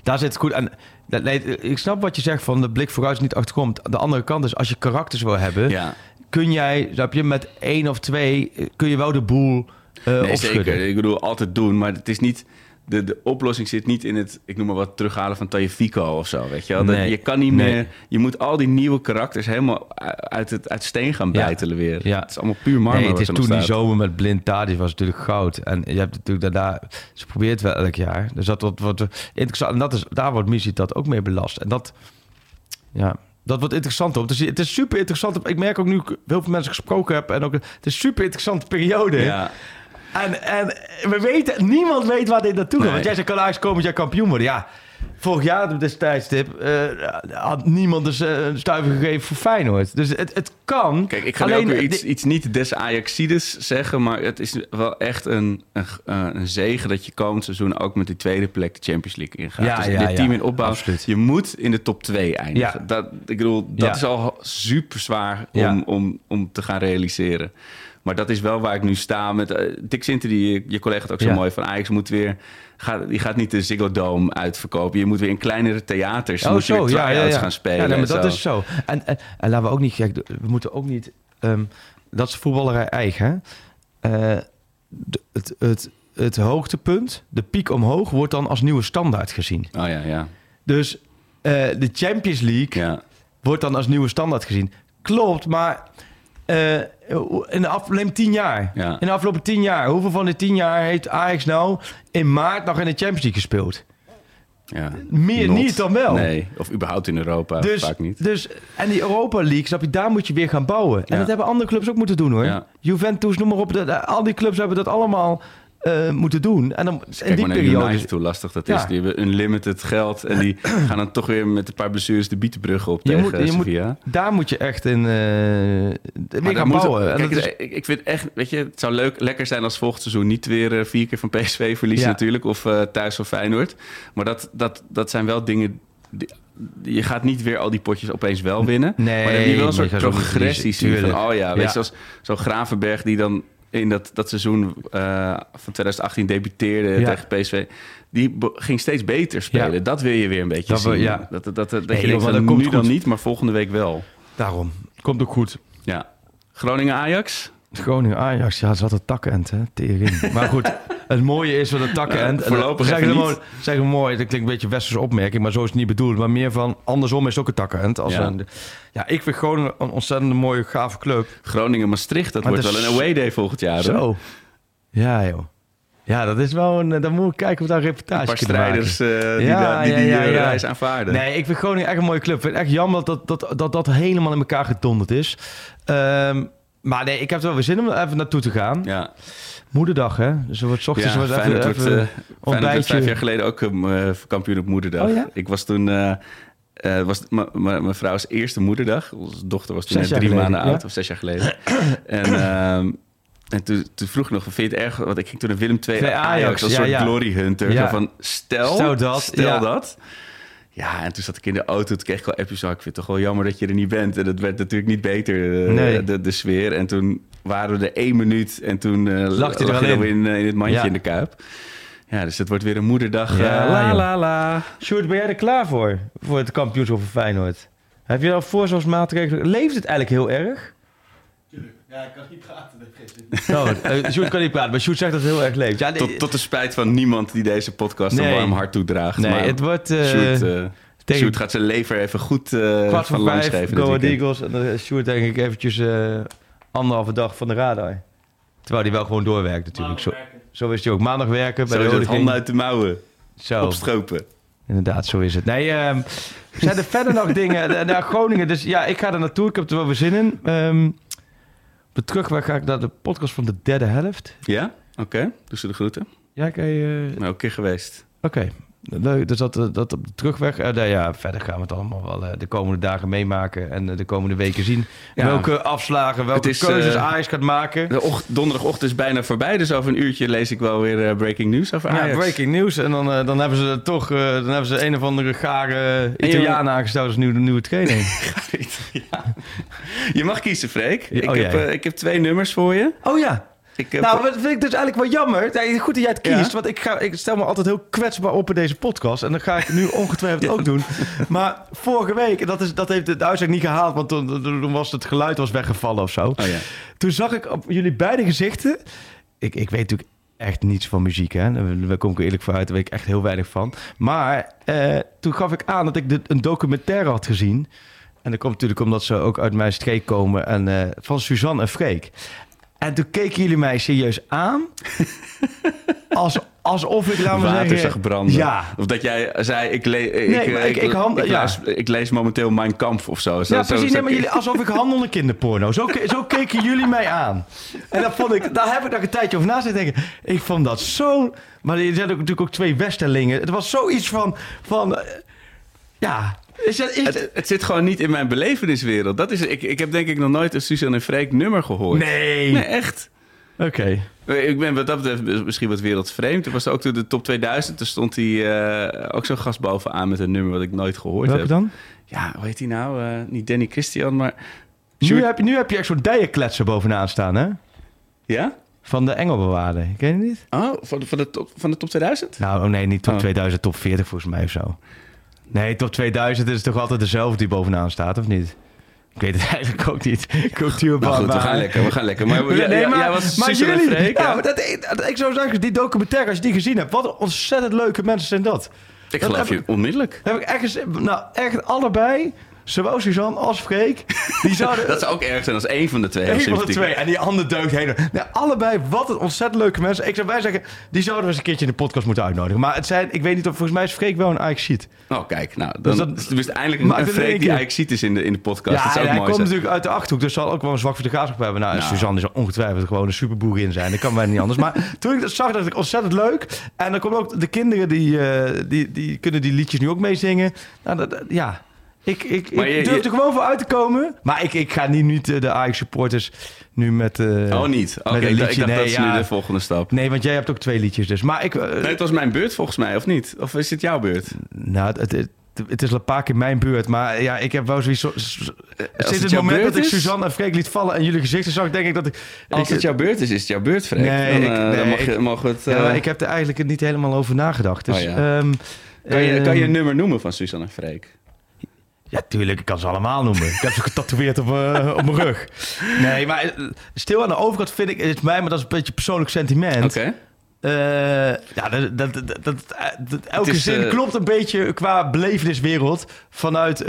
Speaker 6: daar zit het goed aan. Nee, ik snap wat je zegt van de blik vooruit is niet achterkomt. De andere kant is, als je karakters wil hebben,
Speaker 5: Ja,
Speaker 6: kun jij, snap je, met één of twee, eh, kun je wel de boel eh
Speaker 5: nee, zeker. Ik bedoel, altijd doen. Maar het is niet... De, de oplossing zit niet in het, ik noem maar wat, terughalen van Tajefico of zo, weet je wel. Dat,
Speaker 6: Nee.
Speaker 5: je kan niet
Speaker 6: Nee.
Speaker 5: meer... Je moet al die nieuwe karakters helemaal uit, het, uit steen gaan
Speaker 6: Ja.
Speaker 5: bijtelen weer.
Speaker 6: Ja.
Speaker 5: Het is allemaal puur marmer
Speaker 6: Nee, het is toen die zomer met blind Tadic was natuurlijk goud. En je hebt natuurlijk daarna... Ze probeert wel elk jaar. Dus dat wordt, wordt interessant. En dat is, daar wordt Missie dat ook mee belast. En dat... Ja, dat wordt interessant op. Dus het is super interessant. Ik merk ook nu ik heel veel mensen gesproken heb. En ook, het is een super interessante periode.
Speaker 5: Ja,
Speaker 6: En, en we weten, niemand weet waar dit naartoe gaat.
Speaker 5: Nee.
Speaker 6: Want jij zei, kan Ajax komend jaar kampioen worden? Ja, vorig jaar op dit tijdstip eh, had niemand dus eh, een stuiver gegeven voor Feyenoord. Dus het, het kan.
Speaker 5: Kijk, ik ga
Speaker 6: Alleen
Speaker 5: ook weer iets,
Speaker 6: de-
Speaker 5: iets niet des Ajaxides zeggen, maar het is wel echt een, een, eh, een zegen dat je komend seizoen ook met die tweede plek de Champions League ingaat.
Speaker 6: Ja,
Speaker 5: dus
Speaker 6: ja,
Speaker 5: dit team in opbouw,
Speaker 6: absoluut.
Speaker 5: je moet in de top 2 eindigen.
Speaker 6: Ja.
Speaker 5: Dat, ik bedoel, dat is al super zwaar om, om, om te gaan realiseren. Maar dat is wel waar ik nu sta met Dick Sinter, die je, je collega het ook zo mooi van Ajax moet weer. Gaat, die gaat niet de Ziggo Dome uitverkopen. Je moet weer in kleinere theaters. moet je weer try-outs gaan spelen.
Speaker 6: Oh, Ja, nee, maar dat
Speaker 5: zo.
Speaker 6: is zo. En, en, en laten we ook niet gek. We moeten ook niet... ehm, dat is voetballerij eigen. hè. Eh, het, het, het hoogtepunt, de piek omhoog, wordt dan als nieuwe standaard gezien.
Speaker 5: Oh ja, ja.
Speaker 6: Dus eh, de Champions League
Speaker 5: ja.
Speaker 6: wordt dan als nieuwe standaard gezien. Klopt, maar eh, in de afgelopen tien jaar.
Speaker 5: Ja.
Speaker 6: In de afgelopen tien jaar. Hoeveel van die tien jaar heeft Ajax nou in maart nog in de Champions League gespeeld?
Speaker 5: Ja.
Speaker 6: Meer
Speaker 5: Not.
Speaker 6: niet dan wel.
Speaker 5: Nee, of überhaupt in Europa,
Speaker 6: Dus,
Speaker 5: vaak niet.
Speaker 6: dus, en die Europa League, snap je, daar moet je weer gaan bouwen. En
Speaker 5: Ja.
Speaker 6: dat hebben andere clubs ook moeten doen hoor. Juventus, noem maar op. de- de- al die clubs hebben dat allemaal eh, moeten doen. En dan in
Speaker 5: Kijk
Speaker 6: die periode.
Speaker 5: United, hoe lastig dat
Speaker 6: Ja.
Speaker 5: is. Die hebben unlimited geld en die gaan dan toch weer met een paar blessures de bietenbrug op
Speaker 6: Je
Speaker 5: tegen
Speaker 6: moet, je moet,
Speaker 5: Sevilla.
Speaker 6: daar moet je echt in eh weer
Speaker 5: Maar
Speaker 6: gaan bouwen.
Speaker 5: Kijk,
Speaker 6: is-
Speaker 5: ik, ik vind echt, weet je, het zou leuk, lekker zijn als volgend seizoen niet weer eh, vier keer van PSV verliezen
Speaker 6: Ja.
Speaker 5: natuurlijk, of eh, thuis van Feyenoord. Maar dat, dat, dat zijn wel dingen. Die, je gaat niet weer al die potjes opeens wel winnen.
Speaker 6: Nee,
Speaker 5: maar dan heb je wel een soort progressie zien van, oh ja, weet
Speaker 6: Ja.
Speaker 5: je, zoals zo'n Gravenberg die dan in dat, dat seizoen eh, van 2018 debuteerde
Speaker 6: Ja.
Speaker 5: tegen PSV... die ging steeds beter spelen.
Speaker 6: Ja.
Speaker 5: Dat wil je weer een beetje
Speaker 6: Dat
Speaker 5: zien.
Speaker 6: we- ja.
Speaker 5: Dat, dat, dat, dat
Speaker 6: Nee,
Speaker 5: je denkt,
Speaker 6: dat komt
Speaker 5: nu dan niet, maar volgende week wel.
Speaker 6: Daarom. Komt ook goed.
Speaker 5: Ja. Groningen-Ajax?
Speaker 6: Groningen Ajax, ja, zat het takkenend, hè? Maar goed, het mooie is van het takkenend.
Speaker 5: Ja, voorlopig
Speaker 6: we mooi, dat klinkt een beetje westerse opmerking, maar zo is het niet bedoeld. Maar meer van, andersom is het ook een takkenend. Als
Speaker 5: Ja.
Speaker 6: een, ja, ik vind Groningen een ontzettend mooie, gave club.
Speaker 5: Groningen-Maastricht, dat
Speaker 6: Maar
Speaker 5: wordt
Speaker 6: dat
Speaker 5: wel
Speaker 6: is-
Speaker 5: een away day volgend jaar. hoor.
Speaker 6: Zo. Ja, joh. Ja, dat is wel een... Dan moet ik kijken of daar een reportage
Speaker 5: Een paar strijders eh, die,
Speaker 6: Ja,
Speaker 5: die,
Speaker 6: ja,
Speaker 5: die
Speaker 6: ja,
Speaker 5: reis aanvaarden.
Speaker 6: Nee, ik vind Groningen echt een mooie club. Ik vind het echt jammer dat dat, dat, dat, dat helemaal in elkaar gedonderd is. Ehm, maar nee, ik heb er wel weer zin om even naartoe te gaan.
Speaker 5: Ja,
Speaker 6: Moederdag, hè? Dus er wordt ochtends
Speaker 5: ja
Speaker 6: was even,
Speaker 5: wordt, eh,
Speaker 6: ontbijtje.
Speaker 5: vijf jaar geleden ook eh, kampioen op moederdag.
Speaker 6: Oh ja?
Speaker 5: Ik was toen... eh, was mijn vrouw's eerste moederdag. Onze dochter was toen net drie
Speaker 6: geleden,
Speaker 5: maanden oud, of zes jaar geleden. en ehm, en toen, toen vroeg ik nog, vind je het erg? Want ik ging toen naar Willem II Ajax,
Speaker 6: Ajax,
Speaker 5: als
Speaker 6: ja,
Speaker 5: soort glory hunter. Zo van, stel,
Speaker 6: Stel dat,
Speaker 5: stel
Speaker 6: ja.
Speaker 5: dat. Ja, en toen zat ik in de auto, toen kreeg ik wel appjes. oh, Ik vind het toch wel jammer dat je er niet bent. En dat werd natuurlijk niet beter,
Speaker 6: Nee.
Speaker 5: de, de sfeer. En toen waren we er één minuut en toen eh
Speaker 6: Lag hij er al
Speaker 5: je
Speaker 6: in.
Speaker 5: eh, in het mandje
Speaker 6: Ja.
Speaker 5: in de kuip. Ja, dus het wordt weer een moederdag.
Speaker 6: Ja,
Speaker 5: eh, la
Speaker 6: joh.
Speaker 5: la la.
Speaker 6: Sjoerd, ben jij er klaar voor? Voor het kampioenschap van Feyenoord? Heb je al voorzorgsmaatregelen? Leeft het eigenlijk heel erg?
Speaker 1: Ja, ik kan niet praten.
Speaker 6: Eh, Sjoerd kan niet praten, maar Sjoerd zegt dat het heel erg leeft. Ja, nee,
Speaker 5: Tot, tot de spijt van niemand die deze podcast
Speaker 6: Nee.
Speaker 5: een warm hart toedraagt.
Speaker 6: nee,
Speaker 5: maar
Speaker 6: het wordt eh,
Speaker 5: Sjoerd, eh,
Speaker 6: tegen
Speaker 5: Sjoerd gaat zijn lever even goed eh
Speaker 6: kwart
Speaker 5: van langs
Speaker 6: vijf,
Speaker 5: geven.
Speaker 6: Go. Eagles. En dan Sjoerd denk ik eventjes eh anderhalve dag van de radar. Terwijl hij wel gewoon doorwerkt natuurlijk. Zo, zo is hij ook. Maandag werken bij
Speaker 5: Zo
Speaker 6: de
Speaker 5: is het
Speaker 6: Rode
Speaker 5: handen uit de mouwen.
Speaker 6: Zo.
Speaker 5: Opstropen.
Speaker 6: Inderdaad, zo is het. Nee, ehm, zijn er verder nog dingen naar Groningen? Dus ja, ik ga er naartoe. Ik heb er wel weer zin in. Ehm, op de terugweg ga ik naar de podcast van de derde helft.
Speaker 5: Ja? Oké. Doe ze de groeten.
Speaker 6: Ja, oké. eh,
Speaker 5: Nou, ook een keer geweest.
Speaker 6: Oké. Leuk, dus dat, eh, dat op de terugweg. nou ja, verder gaan we het allemaal wel eh, de komende dagen meemaken en de komende weken zien.
Speaker 5: Ja.
Speaker 6: Welke afslagen, welke
Speaker 5: is,
Speaker 6: keuzes Ajax gaat maken.
Speaker 5: De och- donderdagochtend is bijna voorbij, dus over een uurtje lees ik wel weer breaking news over Ajax.
Speaker 6: Ja, breaking news. En dan, dan hebben ze toch dan hebben ze een of andere gare Italiaan aangesteld als nieuwe, nieuwe trainer.
Speaker 5: Ja. Je mag kiezen, Freek. Ik,
Speaker 6: oh,
Speaker 5: heb, ik heb twee nummers voor je.
Speaker 6: Oh ja.
Speaker 5: Ik heb,
Speaker 6: Nou, dat vind ik dus eigenlijk wel jammer. Goed dat jij het kiest,
Speaker 5: Ja.
Speaker 6: want ik, ga, ik stel me altijd heel kwetsbaar op in deze podcast. En dat ga ik nu ongetwijfeld ook doen. Maar vorige week, en dat, is, dat heeft de uitzending niet gehaald, want toen, toen was het geluid was weggevallen of zo.
Speaker 5: oh ja.
Speaker 6: Toen zag ik op jullie beide gezichten. Ik, ik weet natuurlijk echt niets van muziek, hè. Daar kom ik eerlijk voor uit, daar weet ik echt heel weinig van. Maar eh, toen gaf ik aan dat ik de, een documentaire had gezien. En dat komt natuurlijk omdat ze ook uit mijn streek komen. En, eh, van Suzanne en Freek. En toen keken jullie mij serieus aan. Als, alsof ik, laat maar
Speaker 5: Water
Speaker 6: zeggen...
Speaker 5: zag branden.
Speaker 6: Ja.
Speaker 5: Of dat jij zei, ik, le- ik,
Speaker 6: Nee, maar ik- ik hand-
Speaker 5: ik,
Speaker 6: ja.
Speaker 5: lees, ik lees momenteel Mijn Kampf of zo. Zo-
Speaker 6: Ja, precies.
Speaker 5: zo-
Speaker 6: Nee, maar jullie, alsof ik handel in kinderporno. Zo, zo keken jullie mij aan. En dat vond ik, daar heb ik nog een tijdje over na zitten denken. Ik vond dat zo... Maar er zijn ook, natuurlijk ook twee westerlingen. Het was zoiets van... van eh, ja... Is dat, is,
Speaker 5: Het, het zit gewoon niet in mijn beleveniswereld. Dat is, ik, ik heb denk ik nog nooit een Suzanne en Freek nummer gehoord.
Speaker 6: nee.
Speaker 5: Nee, echt.
Speaker 6: Oké.
Speaker 5: Ik ben wat dat betreft misschien wat wereldvreemd. Er was ook toen de top 2000. Toen stond hij eh, ook zo'n gast bovenaan met een nummer wat ik nooit gehoord
Speaker 6: Welke
Speaker 5: heb.
Speaker 6: dan?
Speaker 5: Ja, hoe heet hij nou? Eh, niet Danny Christian, maar...
Speaker 6: Nu heb, je, nu heb je echt zo'n dijenkletser bovenaan staan, hè?
Speaker 5: Ja?
Speaker 6: Van de Engelbewaarder. Ken je niet?
Speaker 5: Oh, van de, van de, top, van de top 2000?
Speaker 6: Nou, oh nee, niet top
Speaker 5: Oh.
Speaker 6: 2000, top 40 volgens mij of zo. Nee, top 2000 is toch altijd dezelfde die bovenaan staat, of niet? Ik weet het eigenlijk ook niet. Cultuur,
Speaker 5: goed, we gaan lekker, we gaan lekker. Maar,
Speaker 6: Ja, nee, maar,
Speaker 5: jij was
Speaker 6: maar jullie...
Speaker 5: Freek,
Speaker 6: ja,
Speaker 5: ja?
Speaker 6: maar dat, dat- ik zou zeggen, die documentaire, als je die gezien hebt... wat ontzettend leuke mensen zijn dat.
Speaker 5: Ik
Speaker 6: dat
Speaker 5: geloof je onmiddellijk.
Speaker 6: Heb ik echt, nou, echt allebei, zowel Suzanne als Freek... die zouden...
Speaker 5: Dat zou ook erg zijn als één van de twee.
Speaker 6: Eén van de twee. En die andere deugt heen. Nee, allebei, wat een ontzettend leuke mensen. Ik zou bij zeggen, die zouden we eens een keertje in de podcast moeten uitnodigen. Maar het zijn, ik weet niet of, volgens mij is Freek wel een ajax ziet.
Speaker 5: Oh, kijk. Nou, dan
Speaker 6: Dus dat-
Speaker 5: is tenminste eindelijk een,
Speaker 6: in
Speaker 5: Freek die ziet is in de, in de podcast.
Speaker 6: Ja,
Speaker 5: dat zou ook
Speaker 6: hij
Speaker 5: mooi
Speaker 6: komt
Speaker 5: zijn.
Speaker 6: natuurlijk uit de Achterhoek, dus zal ook wel een zwak voor de graafschap hebben. Nou,
Speaker 5: Nou.
Speaker 6: Suzanne is ongetwijfeld gewoon een superboer in zijn. Dat kan bijna niet anders. Maar toen ik dat zag, dacht ik ontzettend leuk. En dan komen ook de kinderen, die, eh, die, die kunnen die liedjes nu ook meezingen. Nou, dat- ja... Ik, ik,
Speaker 5: Maar
Speaker 6: ik
Speaker 5: je-
Speaker 6: durf
Speaker 5: je-
Speaker 6: er gewoon voor uit te komen. Maar ik, ik ga niet, niet eh, de Ajax supporters nu met... eh,
Speaker 5: Oh, niet? Oké,
Speaker 6: een
Speaker 5: ik dacht,
Speaker 6: nee,
Speaker 5: dat is
Speaker 6: ja.
Speaker 5: nu de volgende stap.
Speaker 6: Nee, want jij hebt ook twee liedjes dus. Maar ik... eh,
Speaker 5: Nee, het was mijn beurt volgens mij, of niet? Of is het jouw beurt?
Speaker 6: Nou, het, het- het is een paar keer mijn beurt, maar ja, ik heb wel zoiets... zo- Sinds
Speaker 5: het
Speaker 6: moment
Speaker 5: beurt
Speaker 6: dat ik
Speaker 5: is?
Speaker 6: Suzanne en Freek liet vallen en jullie gezichten zag, denk ik dat ik...
Speaker 5: Als
Speaker 6: ik,
Speaker 5: het jouw beurt is, is het jouw beurt, Freek.
Speaker 6: Nee,
Speaker 5: dan,
Speaker 6: ik- nee,
Speaker 5: dan mag je, we het...
Speaker 6: ja, maar ik heb er eigenlijk niet helemaal over nagedacht. Dus,
Speaker 5: Oh ja.
Speaker 6: ehm,
Speaker 5: kan, je, kan je
Speaker 6: ehm,
Speaker 5: een nummer noemen van Suzanne en Freek?
Speaker 6: Ja, tuurlijk. Ik kan ze allemaal noemen. Ik heb ze getatoeëerd op, eh, op mijn rug. Nee, maar eh, stil aan de overkant vind ik... Is mij, maar dat is een beetje persoonlijk sentiment.
Speaker 5: Oké.
Speaker 6: Eh, ja, dat, dat, dat, dat, elke
Speaker 5: is,
Speaker 6: zin klopt een beetje qua beleveniswereld vanuit...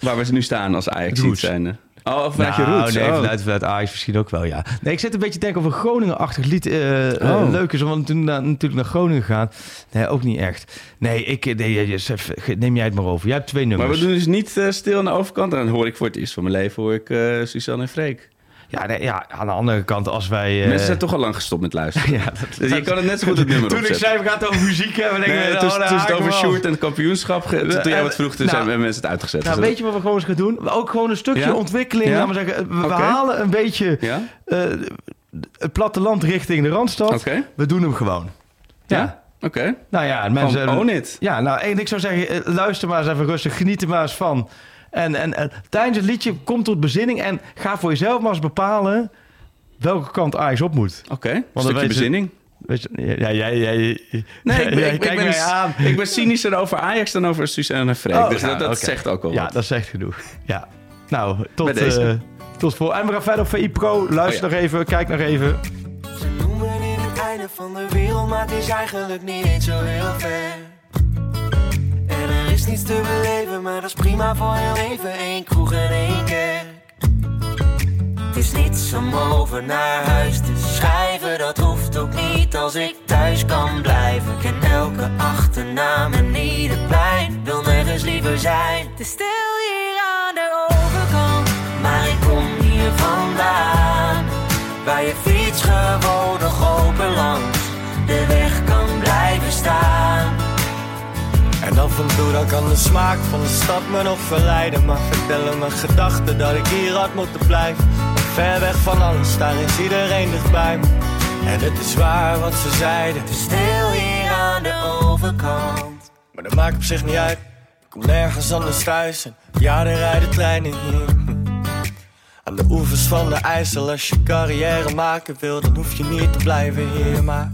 Speaker 5: Waar we ze nu staan als Ajax zijn. Oh, of vanuit
Speaker 6: nou,
Speaker 5: je roots.
Speaker 6: Nee,
Speaker 5: oh.
Speaker 6: vanuit, vanuit Ajax misschien ook wel, ja. Nee, ik zit een beetje te denken of een Groningen-achtig lied eh, eh,
Speaker 5: Oh.
Speaker 6: leuk is. Want toen na- natuurlijk naar Groningen gaan. Nee, ook niet echt. Nee, ik, nee, Sef, neem jij het maar over. Jij hebt twee
Speaker 5: Maar
Speaker 6: nummers.
Speaker 5: we doen dus niet eh, stil aan de overkant. En dan hoor ik voor het eerst van mijn leven hoor ik eh, Suzanne en Freek.
Speaker 6: Ja, nee, ja, aan de andere kant, als wij... eh,
Speaker 5: Mensen zijn toch al lang gestopt met luisteren.
Speaker 6: Ja, dat,
Speaker 5: Dus je kan het net zo goed het nummer
Speaker 6: Toen ik zei, we gaan het over muziek hebben,
Speaker 5: Nee, toen,
Speaker 6: oh,
Speaker 5: toen
Speaker 6: haak
Speaker 5: het over. Sjoerd en het kampioenschap... ge- Toen, toen jij wat vroeg, toen
Speaker 6: Nou,
Speaker 5: zijn mensen het uitgezet.
Speaker 6: Nou, weet je wat we gewoon eens gaan doen? Ook gewoon een stukje
Speaker 5: Ja?
Speaker 6: ontwikkeling.
Speaker 5: Ja?
Speaker 6: Laten we zeggen, we, halen een beetje
Speaker 5: Ja?
Speaker 6: eh, het platteland richting de Randstad. We doen hem gewoon.
Speaker 5: Ja? Oké.
Speaker 6: Nou ja, mensen...
Speaker 5: Own it.
Speaker 6: Ja, nou, en ik zou zeggen, eh, luister maar eens even rustig. Geniet er maar eens van. En, en, en tijdens het liedje kom tot bezinning. En ga voor jezelf maar eens bepalen welke kant Ajax op moet.
Speaker 5: Oké. Een
Speaker 6: dan
Speaker 5: stukje
Speaker 6: weet je-
Speaker 5: bezinning.
Speaker 6: Weet je, ja, ja, ja, ja,
Speaker 5: Nee, ik ben,
Speaker 6: ja,
Speaker 5: ik, ben,
Speaker 6: aan.
Speaker 5: ik ben cynischer over Ajax dan over Suzanne en Freek.
Speaker 6: Oh,
Speaker 5: dus
Speaker 6: ja,
Speaker 5: dat, zegt ook al
Speaker 6: Ja,
Speaker 5: wat.
Speaker 6: dat zegt genoeg. Ja. Nou, tot,
Speaker 5: deze.
Speaker 6: eh, tot voor. En we gaan verder op VI Pro. Luister
Speaker 5: Oh,
Speaker 6: nog even, kijk nog even.
Speaker 7: Ze noemen dit het einde van de wereld, maar het is eigenlijk niet eens zo heel ver. Is niets te beleven, maar dat is prima voor heel even. Eén kroeg en één kerk. Het is niets om over naar huis te schrijven, dat hoeft ook niet als ik thuis kan blijven. Ik ken elke achternaam en ieder plein, wil nergens liever zijn. Is stil hier aan de overkant, maar ik kom hier vandaan. Waar je fiets gewoon nog open langs de weg kan blijven staan. En af en toe dan kan de smaak van de stad me nog verleiden. Maar vertellen mijn gedachten dat ik hier had moeten blijven. Ver weg van alles, daar is iedereen dichtbij me. En het is waar wat ze zeiden. Het is stil hier aan de overkant. Maar dat maakt op zich niet uit. Ik kom nergens anders thuis. En ja, er rijden treinen hier. Aan de oevers van de IJssel, als je carrière maken wil, dan hoef je niet te blijven hier. Maar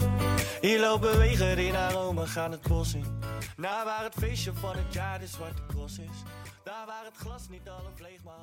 Speaker 7: hier lopen wegen naar Rome gaan het bos in. Naar waar het feestje van het jaar de zwarte cross is. Daar waar het glas niet half leeg, maar